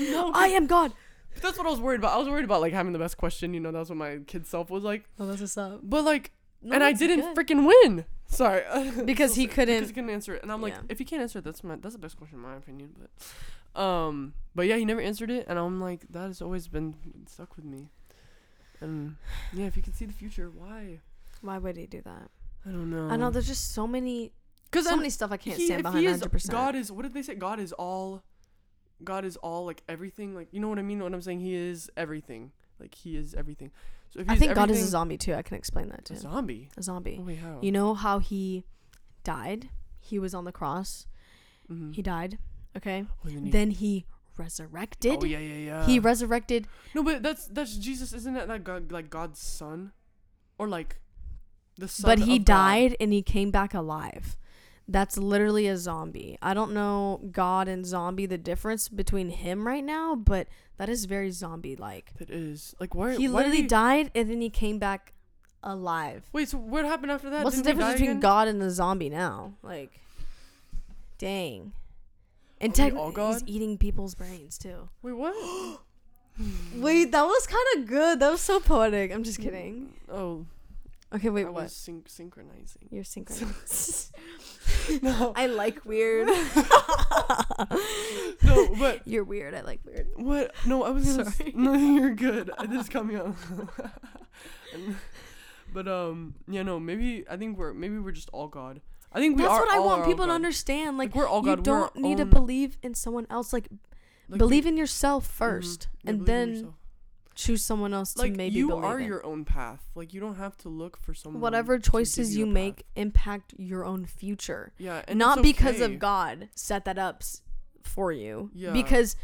no, I am God. That's what I was worried about. I was worried about like having the best question. You know, that's what my kid self was like. Oh, that's what's up. But like, No, and I didn't freaking win. Sorry, (laughs) Because So he (laughs) couldn't- Because he couldn't answer it, and I'm like, Yeah. if he can't answer it, that's my that's the best question in my opinion. But, um, but yeah, he never answered it, and I'm like, that has always been stuck with me. And yeah, if you can see the future, why? Why would he do that? I don't know. I know there's just so many, so many stuff I can't he, stand behind. 100. percent God is what did they say? God is all. God is all like everything. Like you know what I mean? What I'm saying? He is everything. Like he is everything. So if I think God is a zombie too. I can explain that too. a zombie. A zombie. Oh how? You know how he died? He was on the cross. mm-hmm. He died. Okay. oh, then he- Then he resurrected. Oh yeah, yeah, yeah. He resurrected. No, but that's that's Jesus, isn't that that God, like God's son, or like the son? but he God? died and he came back alive. That's literally a zombie. I don't know God and zombie the difference between him right now, but that is very zombie like. It is like why? He why literally he- died and then he came back alive. Wait, so what happened after that? What's the Didn't he difference between again? God and the zombie now? Like, dang. And technically, he's eating people's brains too. Wait, what? (gasps) Wait, that was kind of good. That was so poetic. I'm just kidding. Oh, Okay, wait, I what? was syn- synchronizing. You're synchronized. (laughs) no, (laughs) I like weird. (laughs) no, but You're weird. I like weird. What? No, I was gonna. s- Sorry. No, you're good. This coming. And- but um, yeah, no, maybe I think we're maybe we're just all God. I think we That's what I want people to God. understand. Like, Like, we're all you God. We're don't need to believe in someone else. Like, like, believe we- in yourself mhm, 1st yeah, and then. Choose someone else like to maybe you are in. your own path. Like you don't have to look for someone. Whatever choices you a make path. impact your own future. Yeah, and Not it's because okay. of God set that up for you. Yeah. Because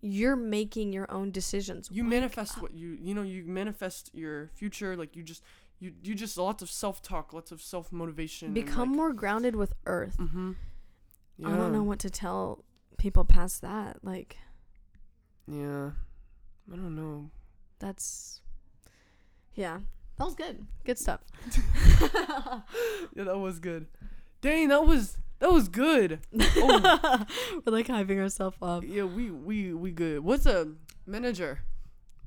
you're making your own decisions. You Wake manifest up. what you you know. You manifest your future. Like you just you you just lots of self talk, lots of self motivation. Become more grounded with earth. Mm-hmm. Yeah. I don't know what to tell people past that. Like, Yeah. I don't know. That's. Yeah. That was good. Good stuff. (laughs) (laughs) Yeah, that was good. Dang, that was that was good. Oh. (laughs) We're like hyping ourselves up. yeah, we we we good. What's a manager?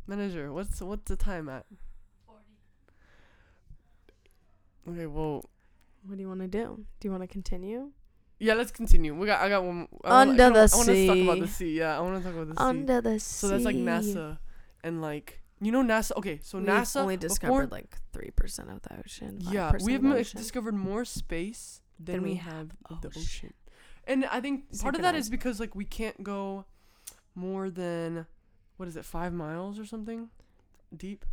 Manager, what's what's the time at? Okay, well, What do you want to do? Do you want to continue? yeah, let's continue. We got I got one. I wanna, Under I the wanna, I want to talk about the sea. Yeah, I want to talk about the sea. Under the sea. So that's like NASA and like you know NASA. Okay, so We've NASA only before- discovered like three percent of the ocean. yeah, we have ocean. discovered more space than, Than we, we have of the ocean. ocean. And I think part of that is because like we can't go more than what is it, five miles or something deep.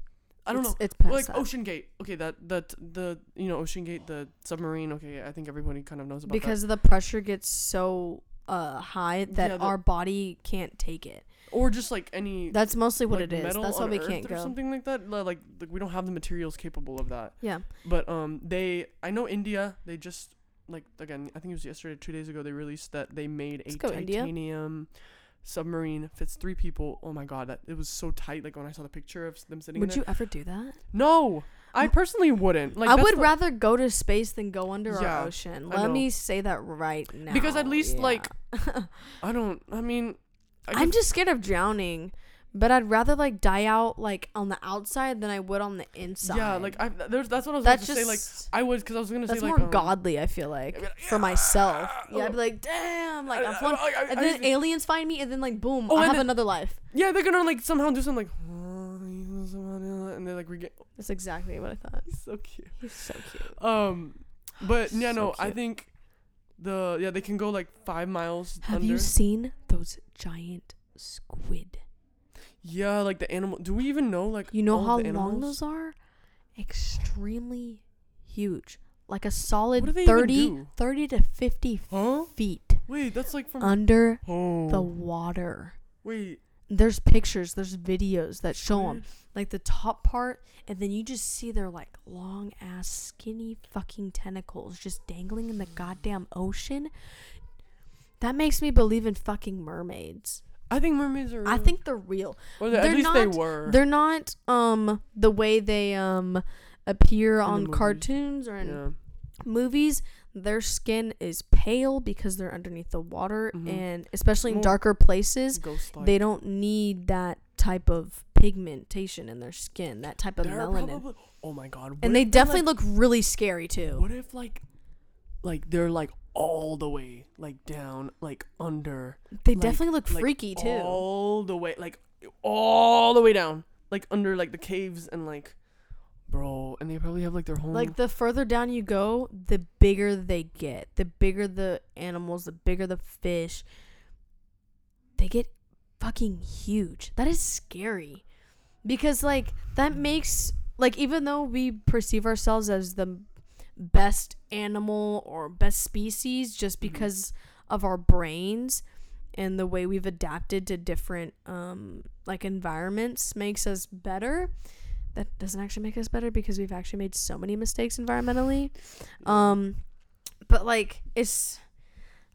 I don't It's- know. It's like that. Ocean Gate. Okay, that that the you know OceanGate, the submarine. Okay, I think everybody kind of knows about because the pressure gets so uh high that Yeah, the- our body can't take it. Or just like any That's mostly what like, it is. That's why we Earth can't or go. something like that. Li- Like, like we don't have the materials capable of that. Yeah. But um, they I know India. They just like again. I think it was yesterday, two days ago. They released that they made a go, India. titanium submarine fits three people. Oh my god, that it was so tight. Like when I saw the picture of them sitting. Would you ever do that? No, I personally wouldn't. Like I would rather go to space than go under Yeah, our ocean. Let me say that right now. Because at least, like, (laughs) I don't. I mean, I I'm just scared of drowning. But I'd rather like die out like on the outside than I would on the inside. Yeah, like I. There's that's what I was that's going to just say. Like I was because I was gonna that's say more like um, godly. I feel like I'd be like, for myself. "Yeah." I'd be like, damn, like I- I- I- and then just- aliens find me, and then like boom, Oh, I have then- another life. Yeah, they're gonna like somehow do something like, (laughs) and they're like regain. That's exactly what I thought. So cute. He's so cute. Um, but yeah, So no, I think the yeah they can go like five miles Have under. you seen those giant squid? yeah, like the animal. Do we even know like You know how long those are? Extremely huge. Like a solid What do they even 30, 30 to 50 Huh? feet Wait, that's like from under oh the water. wait. There's pictures, there's videos that show them. Like the top part, and then you just see their like long ass, skinny fucking tentacles just dangling in the goddamn ocean. That makes me believe in fucking mermaids. I think mermaids are. Real. I think they're real. or they- at they're least they not- were. They're not um the way they um appear on cartoons or in yeah. movies. Their skin is pale because they're underneath the water, Mhm. and especially in darker places, they don't need that type of pigmentation in their skin, that type of They're melanin. probably- oh my god. what and they definitely like, look really scary too. What if like, like they're like all the way like down like under They like- definitely look like, freaky too. all the way like all the way down like under like the caves and like bro and they probably have like their whole Like the further down you go, the bigger they get. The bigger the animals, the bigger the fish. They get fucking huge. That is scary. Because like that makes like even though we perceive ourselves as the best animal or best species just Mhm. because of our brains and the way we've adapted to different um like environments makes us better that doesn't actually make us better because we've actually made so many mistakes environmentally. Um but like it's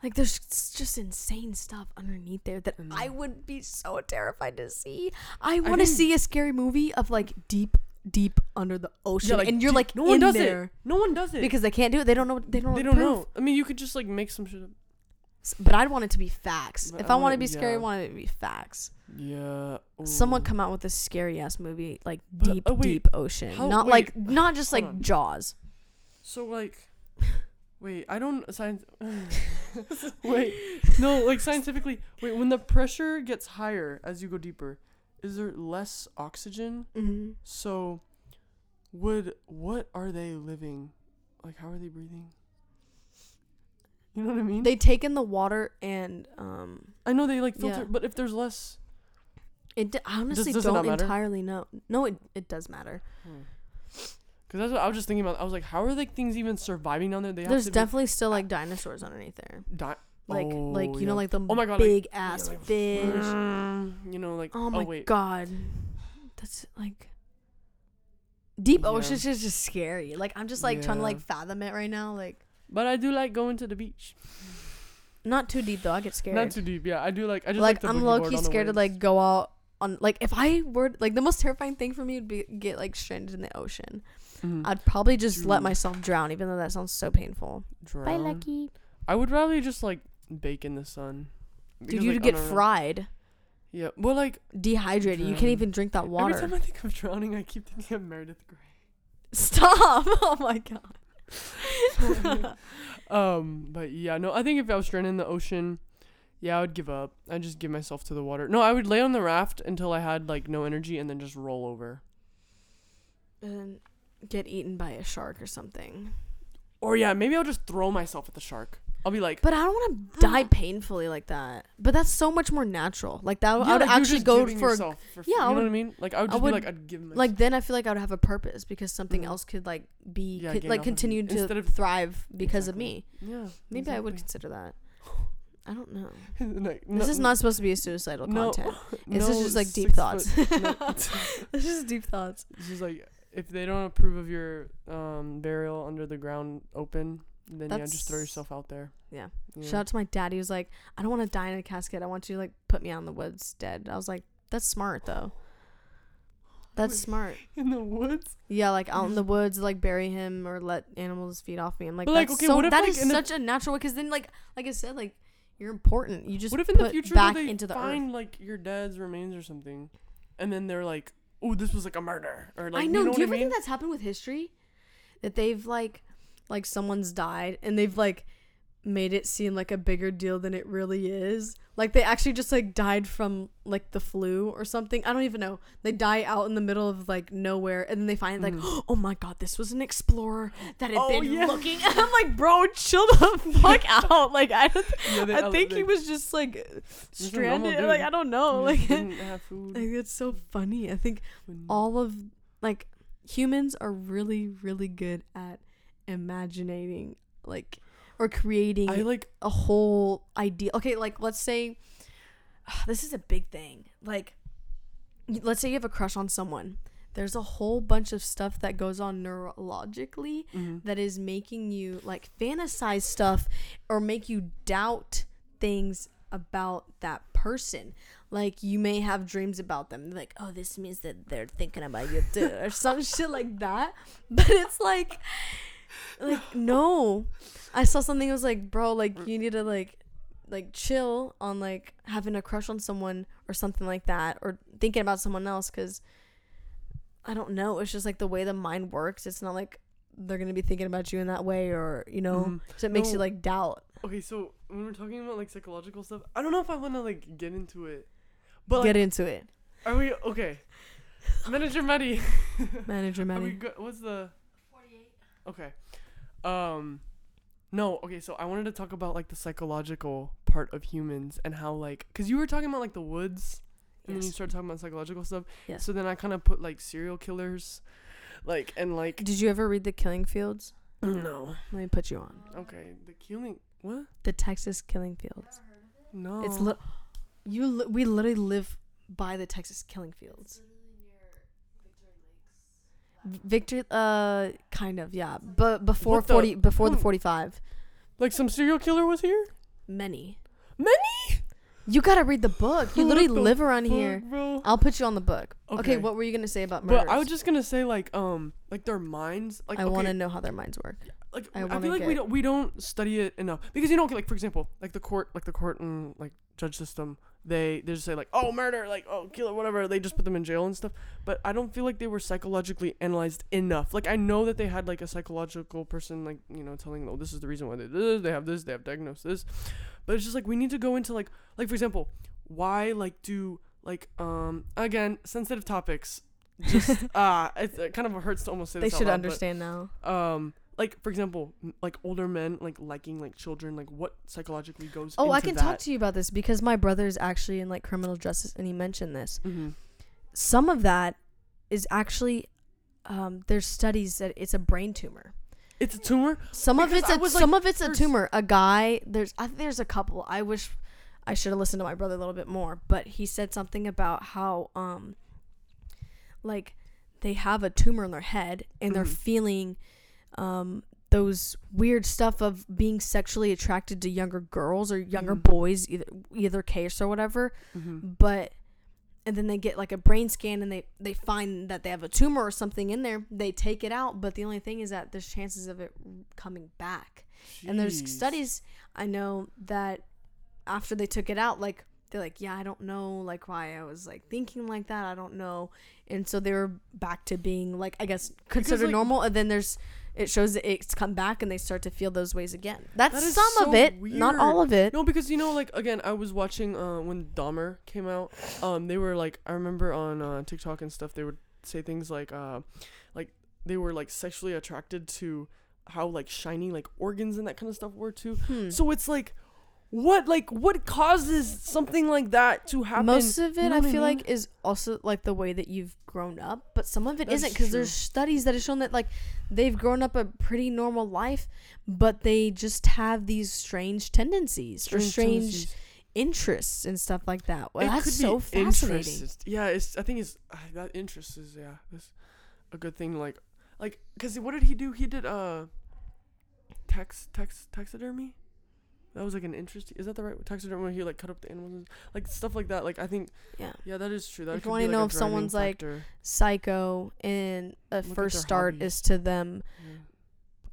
like there's just insane stuff underneath there that And- i would be so terrified to see. I want to see a scary movie of like deep deep under the ocean like, and you're like no one does there it no one does it. because they can't do it. They don't know they don't, they don't proof. know. I mean you could just like make some shit up But i'd want it to be facts But if I i want to be scary i want it to be facts yeah someone come out with a scary ass movie like But, deep wait, deep ocean how- not wait, like not just hold like on. jaws so like (laughs) Wait, I don't science. (laughs) (laughs) wait, no, like scientifically. Wait, when the pressure gets higher as you go deeper, is there less oxygen? Mm-hmm. So, would what are they living? Like, how are they breathing? You know what I mean? They take in the water and um, I know they like filter, Yeah. but if there's less, it. d- I honestly does not don't entirely know. No, it it does matter. because that's what I was just thinking about. I was like, how are like things even surviving down there? They have There's to be definitely still like dinosaurs underneath there. di- Like like Oh, you know like the Oh my God, like- big yeah, ass like, fish. Mm, you know, like Oh my wait, god. That's like deep Yeah. oceans is just scary. Like I'm just like trying to like fathom it right now. Like but I do like going to the beach. not too deep though. I get scared. Not too deep. Yeah, I do like. I just like, like, the I'm boogie low key scared to like go out on like if I were like the most terrifying thing for me would be get like stranded in the ocean. Mhm. I'd probably just let myself drown, even though that sounds so painful. Bye, Lucky. I would rather just like bake in the sun. Dude, Because, you'd like, get fried, Yeah, well, like dehydrated. You can't even drink that water. every water. time I think of drowning, I keep thinking of Meredith Grey. Stop! (laughs) Oh my god. (laughs) Um, but yeah, no, I think if I was stranded in the ocean, yeah, I would give up. I'd just give myself to the water. No, I would lay on the raft until I had like no energy and then just roll over. and get eaten by a shark or something. Or yeah, maybe I'll just throw myself at the shark. I'll be like, But I don't want to die painfully like that. But that's so much more natural. Like that, I would like, you're actually just go giving for yourself for yeah, yeah. I You know what I mean? Like I would I just would- be like, I'd give myself. like then I feel like I would have a purpose because something Mhm. else could like be Yeah, could, gain like of you. continue to Instead of- thrive because of me. yeah, Maybe I would exactly. consider that. I don't know. (laughs) like, this is not supposed to be a suicidal no, content. (laughs) This is no just like deep six thoughts. foot- (laughs) no, this is deep thoughts. It's just like if they don't approve of your um burial under the ground open, then yeah, just throw yourself out there. Yeah. Yeah. Shout out to my dad. He was like, I don't want to die in a casket. I want you to like put me out in the woods dead. I was like, that's smart though. That's Wait. smart. in the woods. Yeah, like out in the (laughs) woods, like bury him or let animals feed off me. I'm like, But, like, that's okay, so, what if, that like, is in the- such a natural way. Because then, like, like I said, like you're important. You just what if in the future back they into the find earth. like your dad's remains or something, and then they're like, "Oh, this was like a murder," or like, I know. You know Do you what ever I mean? think that's happened with history? That they've like, like someone's died and they've like made it seem like a bigger deal than it really is. Like they actually just like died from like the flu or something. I don't even know. They die out in the middle of like nowhere and then they find like, Mhm. (gasps) oh my god, this was an explorer that had Oh, been yeah. looking. And (laughs) I'm like, bro, chill the (laughs) fuck out. Like I, don't, (laughs) Yeah, I think he was just like stranded. Like I don't know. Like, just didn't have food. like it's so funny. I think all of like humans are really really good at imagining like or creating I like a whole idea okay like let's say (sighs) this is a big thing like let's say you have a crush on someone there's a whole bunch of stuff that goes on neurologically mhm. that is making you like fantasize stuff or make you doubt things about that person. Like you may have dreams about them, like, oh, this means that they're thinking about you too, or some (laughs) shit like that. But it's like, like no. I saw something that was like, bro, like you need to like, like chill on like having a crush on someone or something like that, or thinking about someone else, because I don't know. It's just like the way the mind works. It's not like they're gonna be thinking about you in that way, or you know, Mhm. so it makes you like doubt. Okay, so when we're talking about like psychological stuff, I don't know if I want to like get into it, but Get like, into it, are we okay? Manager Maddie, manager (laughs) we go- what's the 48. Okay? Um, no, okay. So I wanted to talk about like the psychological part of humans and how like, cause you were talking about like the woods, and then you Yes. started talking about psychological stuff. Yes. So then I kind of put like serial killers, like and like Did you ever read The Killing Fields? (clears throat) no. Let me put you on Okay, the killing. What? the Texas Killing Fields. No. It's li- you. Li- we literally live by the Texas Killing Fields. Victor, uh, kind of, yeah, but before What the- forty, before the Hmm. forty-five, like some serial killer was here. many. Many. You gotta read the book. You What literally the live around here. Fuck, bro. I'll put you on the book. Okay, Okay. what were you gonna say about murders? But I was just gonna say like um like their minds like I okay, want to know how their minds work. like I I, wanna feel like we get- don't we don't study it enough because you know like for example like the court like the court and like judge system they they just say like oh murder like oh kill it whatever. They just put them in jail and stuff. But I don't feel like they were psychologically analyzed enough. Like I know that they had like a psychological person like you know telling them oh this is the reason why they did this. They have this they have diagnosed this but it's just like we need to go into like like for example why like do like um again sensitive topics just (laughs) ah it, it kind of hurts to almost say They this out should loud, but- understand now. um like for example like older men like liking like children like what psychologically goes Oh, I can that? talk to you about this because my brother is actually in like criminal justice, and he mentioned this. mm-hmm. Some of that is actually, um, there's studies that it's a brain tumor. it's a tumor Some of it's I a was, some like, of it's a tumor. A guy there's I there's a couple. I wish I should have listened to my brother a little bit more, but he said something about how um like they have a tumor in their head and they're Mhm. feeling um those weird stuff of being sexually attracted to younger girls or younger Mhm. boys either either case or whatever. Mm-hmm. but and then they get like a brain scan and they they find that they have a tumor or something in there. They take it out but the only thing is that there's chances of it coming back. And there's studies i know that after they took it out like they're like yeah i don't know like why i was like thinking like that. I don't know. And so they were back to being like i guess considered like- normal. And then there's it shows that it's come back and they start to feel those ways again. That's That is some so of it not all of it. No because you know like again i was watching uh when dahmer came out um they were like i remember on uh tiktok and stuff they would say things like uh like they were like sexually attracted to how like shiny like organs and that kind of stuff were too. Hmm. so it's like what like what causes something like that to happen Most of it, You know I what I feel mean? like, is also like the way that you've grown up, but some of it not because there's studies that have shown that like they've grown up a pretty normal life, but they just have these strange tendencies or strange tendencies. interests and stuff like that. Well, It that's so fascinating. interest. Yeah, it's. I think it's uh, that interest is yeah, that's a good thing. Like, like, cause what did he do? He did uh, text text taxidermy. That was like an interest. Is that the right taxidermy? Where he like cut up the animals, like stuff like that. Like I think Yeah. yeah, that is true. That If you wanna be, like, know if someone's, like. Psycho, and a at first start is to them Yeah.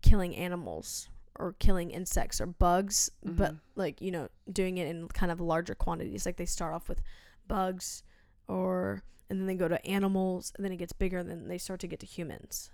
killing animals or killing insects or bugs, but Mhm. like you know doing it in kind of larger quantities. Like they start off with bugs, or and then they go to animals, and then it gets bigger, and then they start to get to humans.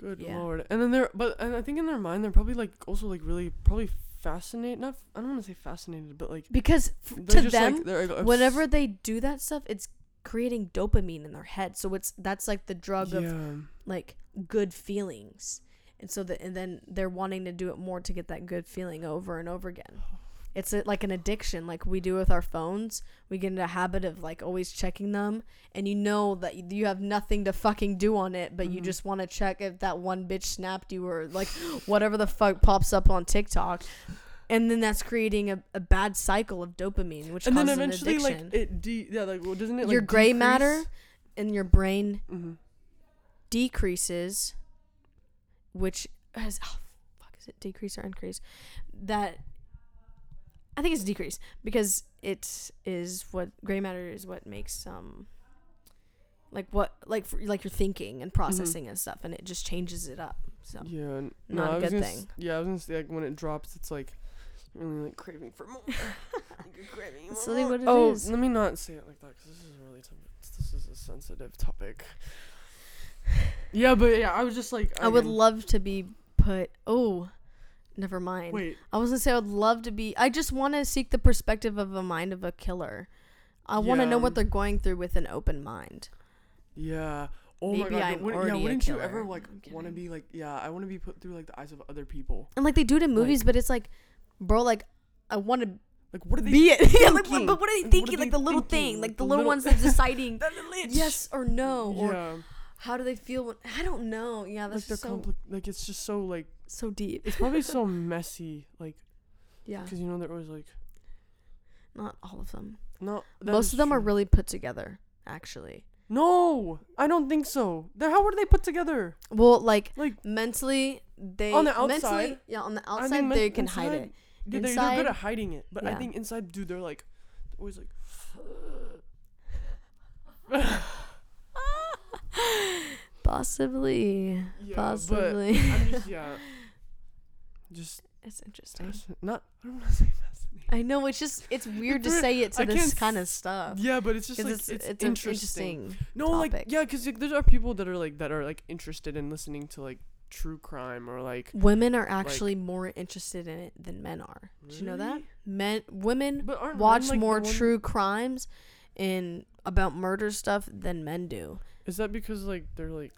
Good yeah. lord. And then they're but and I think in their mind they're probably like also like really probably fascinated. Not I don't want to say fascinated, but like Because to just, them, like, like, whenever they do that stuff, it's creating dopamine in their head. So it's that's like the drug of like good feelings and so that and then they're wanting to do it more to get that good feeling over and over again oh, it's a, like an addiction like we do with our phones we get into a habit of like always checking them and you know that you have nothing to fucking do on it but you Mhm. just want to check if that one bitch snapped you or like whatever the fuck pops up on tiktok and then that's creating a, a bad cycle of dopamine which and then causes eventually an like addiction it de yeah like well, doesn't it like your gray matter in your brain hmm decreases, which has oh, fuck is it decrease or increase? That I think it's a decrease because it is what gray matter is what makes um like what like for, like your thinking and processing and stuff, and it just changes it up. So Yeah, n- Not no, a I good gonna s- thing. yeah, I was gonna say like when it drops, it's like really like craving for more. (laughs) Craving more. what it oh, is. let me not say it like that because this is really t- this is a sensitive topic. (sighs) Yeah, but yeah, I was just like I would love to be put. Oh, never mind. Wait, I was gonna say I would love to be. I just want to seek the perspective of a mind of a killer. I want to know what they're going through with an open mind. yeah. Oh Maybe my god, I'm would, already yeah, wouldn't you ever like want to be like yeah, I want to be put through like the eyes of other people. And like they do it in movies, Like- but it's like, bro, like I want to Like what are they be it. (laughs) yeah, like, but what are they Like, thinking? are like the little thinking? thing, Like like the the little little- ones that's (laughs) deciding That little itch. yes or no, or yeah, how do they feel? When, I don't know. Yeah, like that's just so compli- like it's just so like so deep. it's probably so messy like yeah, because you know they're always like not all of them. no Most of them are really put together, actually. No, I don't think so. They're, how were they put together? Well, like Like mentally, they On the mentally, outside, yeah, on the I outside think men- they can hide it. yeah, they're, they're good at hiding it, but I think inside, dude, they're like always like. (laughs) Possibly. Yeah, Possibly. Just (laughs) yeah. Just it's interesting. not. I don't want to (laughs) say fascinating. I know it's just it's weird to say it to I this kind of stuff. Yeah, but it's just like it's it's, it's, interesting. interesting. No, like yeah, because like, there are people that are like that are like interested in listening to like true crime or like. Women are actually more interested in it than men are. Did you know that? Men women aren't men, watch like, more one- true crimes and about murder stuff than men do. Is that because like they're like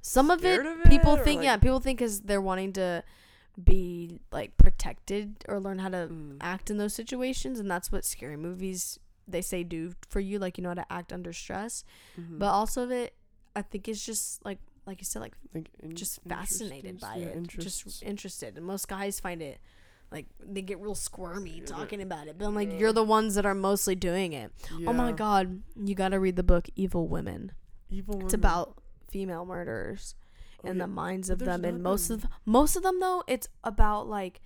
Some of it, of people it, or, think yeah, people think cuz they're wanting to be like protected or learn how to mm, act in those situations and that's what scary movies they say do for you like you know how to act under stress. mhm. But also it I think it's just like like you said like like in- just fascinated by yeah, it, interests. just interested. And most guys find it like they get real squirmy Yeah. talking about it. But I'm like, Yeah. you're the ones that are mostly doing it. Oh my god, you got to read the book Evil Women. Evil It's women. about female murderers Oh, yeah. the minds of them. And most of most of them though, it's about like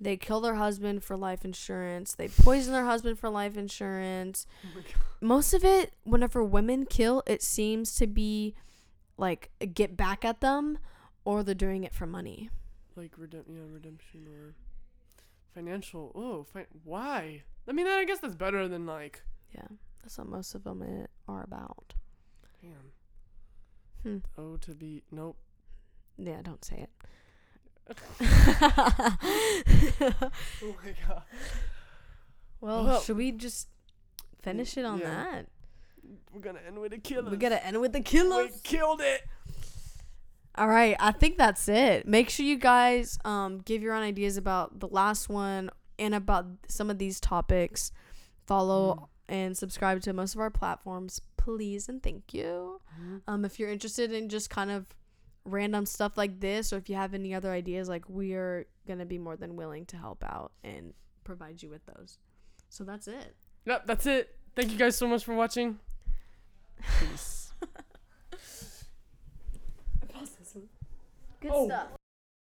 they kill their husband for life insurance. They poison their husband for life insurance. Oh. Most of it, whenever women kill, it seems to be like get back at them, or they're doing it for money. like redemp- yeah, redemption or financial. Oh, fi- why? I mean, I guess that's better than like. Yeah, that's what most of them i- are about. Damn. Hmm. Oh, to be nope. Yeah, don't say it. (laughs) Oh my god. well, Well, should we just finish it on yeah. that? We're gonna end with a killer. We gotta end with the killers. We killed it. All right, I think that's it. Make sure you guys um give your own ideas about the last one and about some of these topics. Follow and subscribe to most of our platforms, please and thank you. Mhm. Um, if you're interested in just kind of random stuff like this, or if you have any other ideas, like we are gonna be more than willing to help out and provide you with those. So that's it. Yep, that's it. Thank you guys so much for watching. (laughs) Peace. Good Oh. stuff.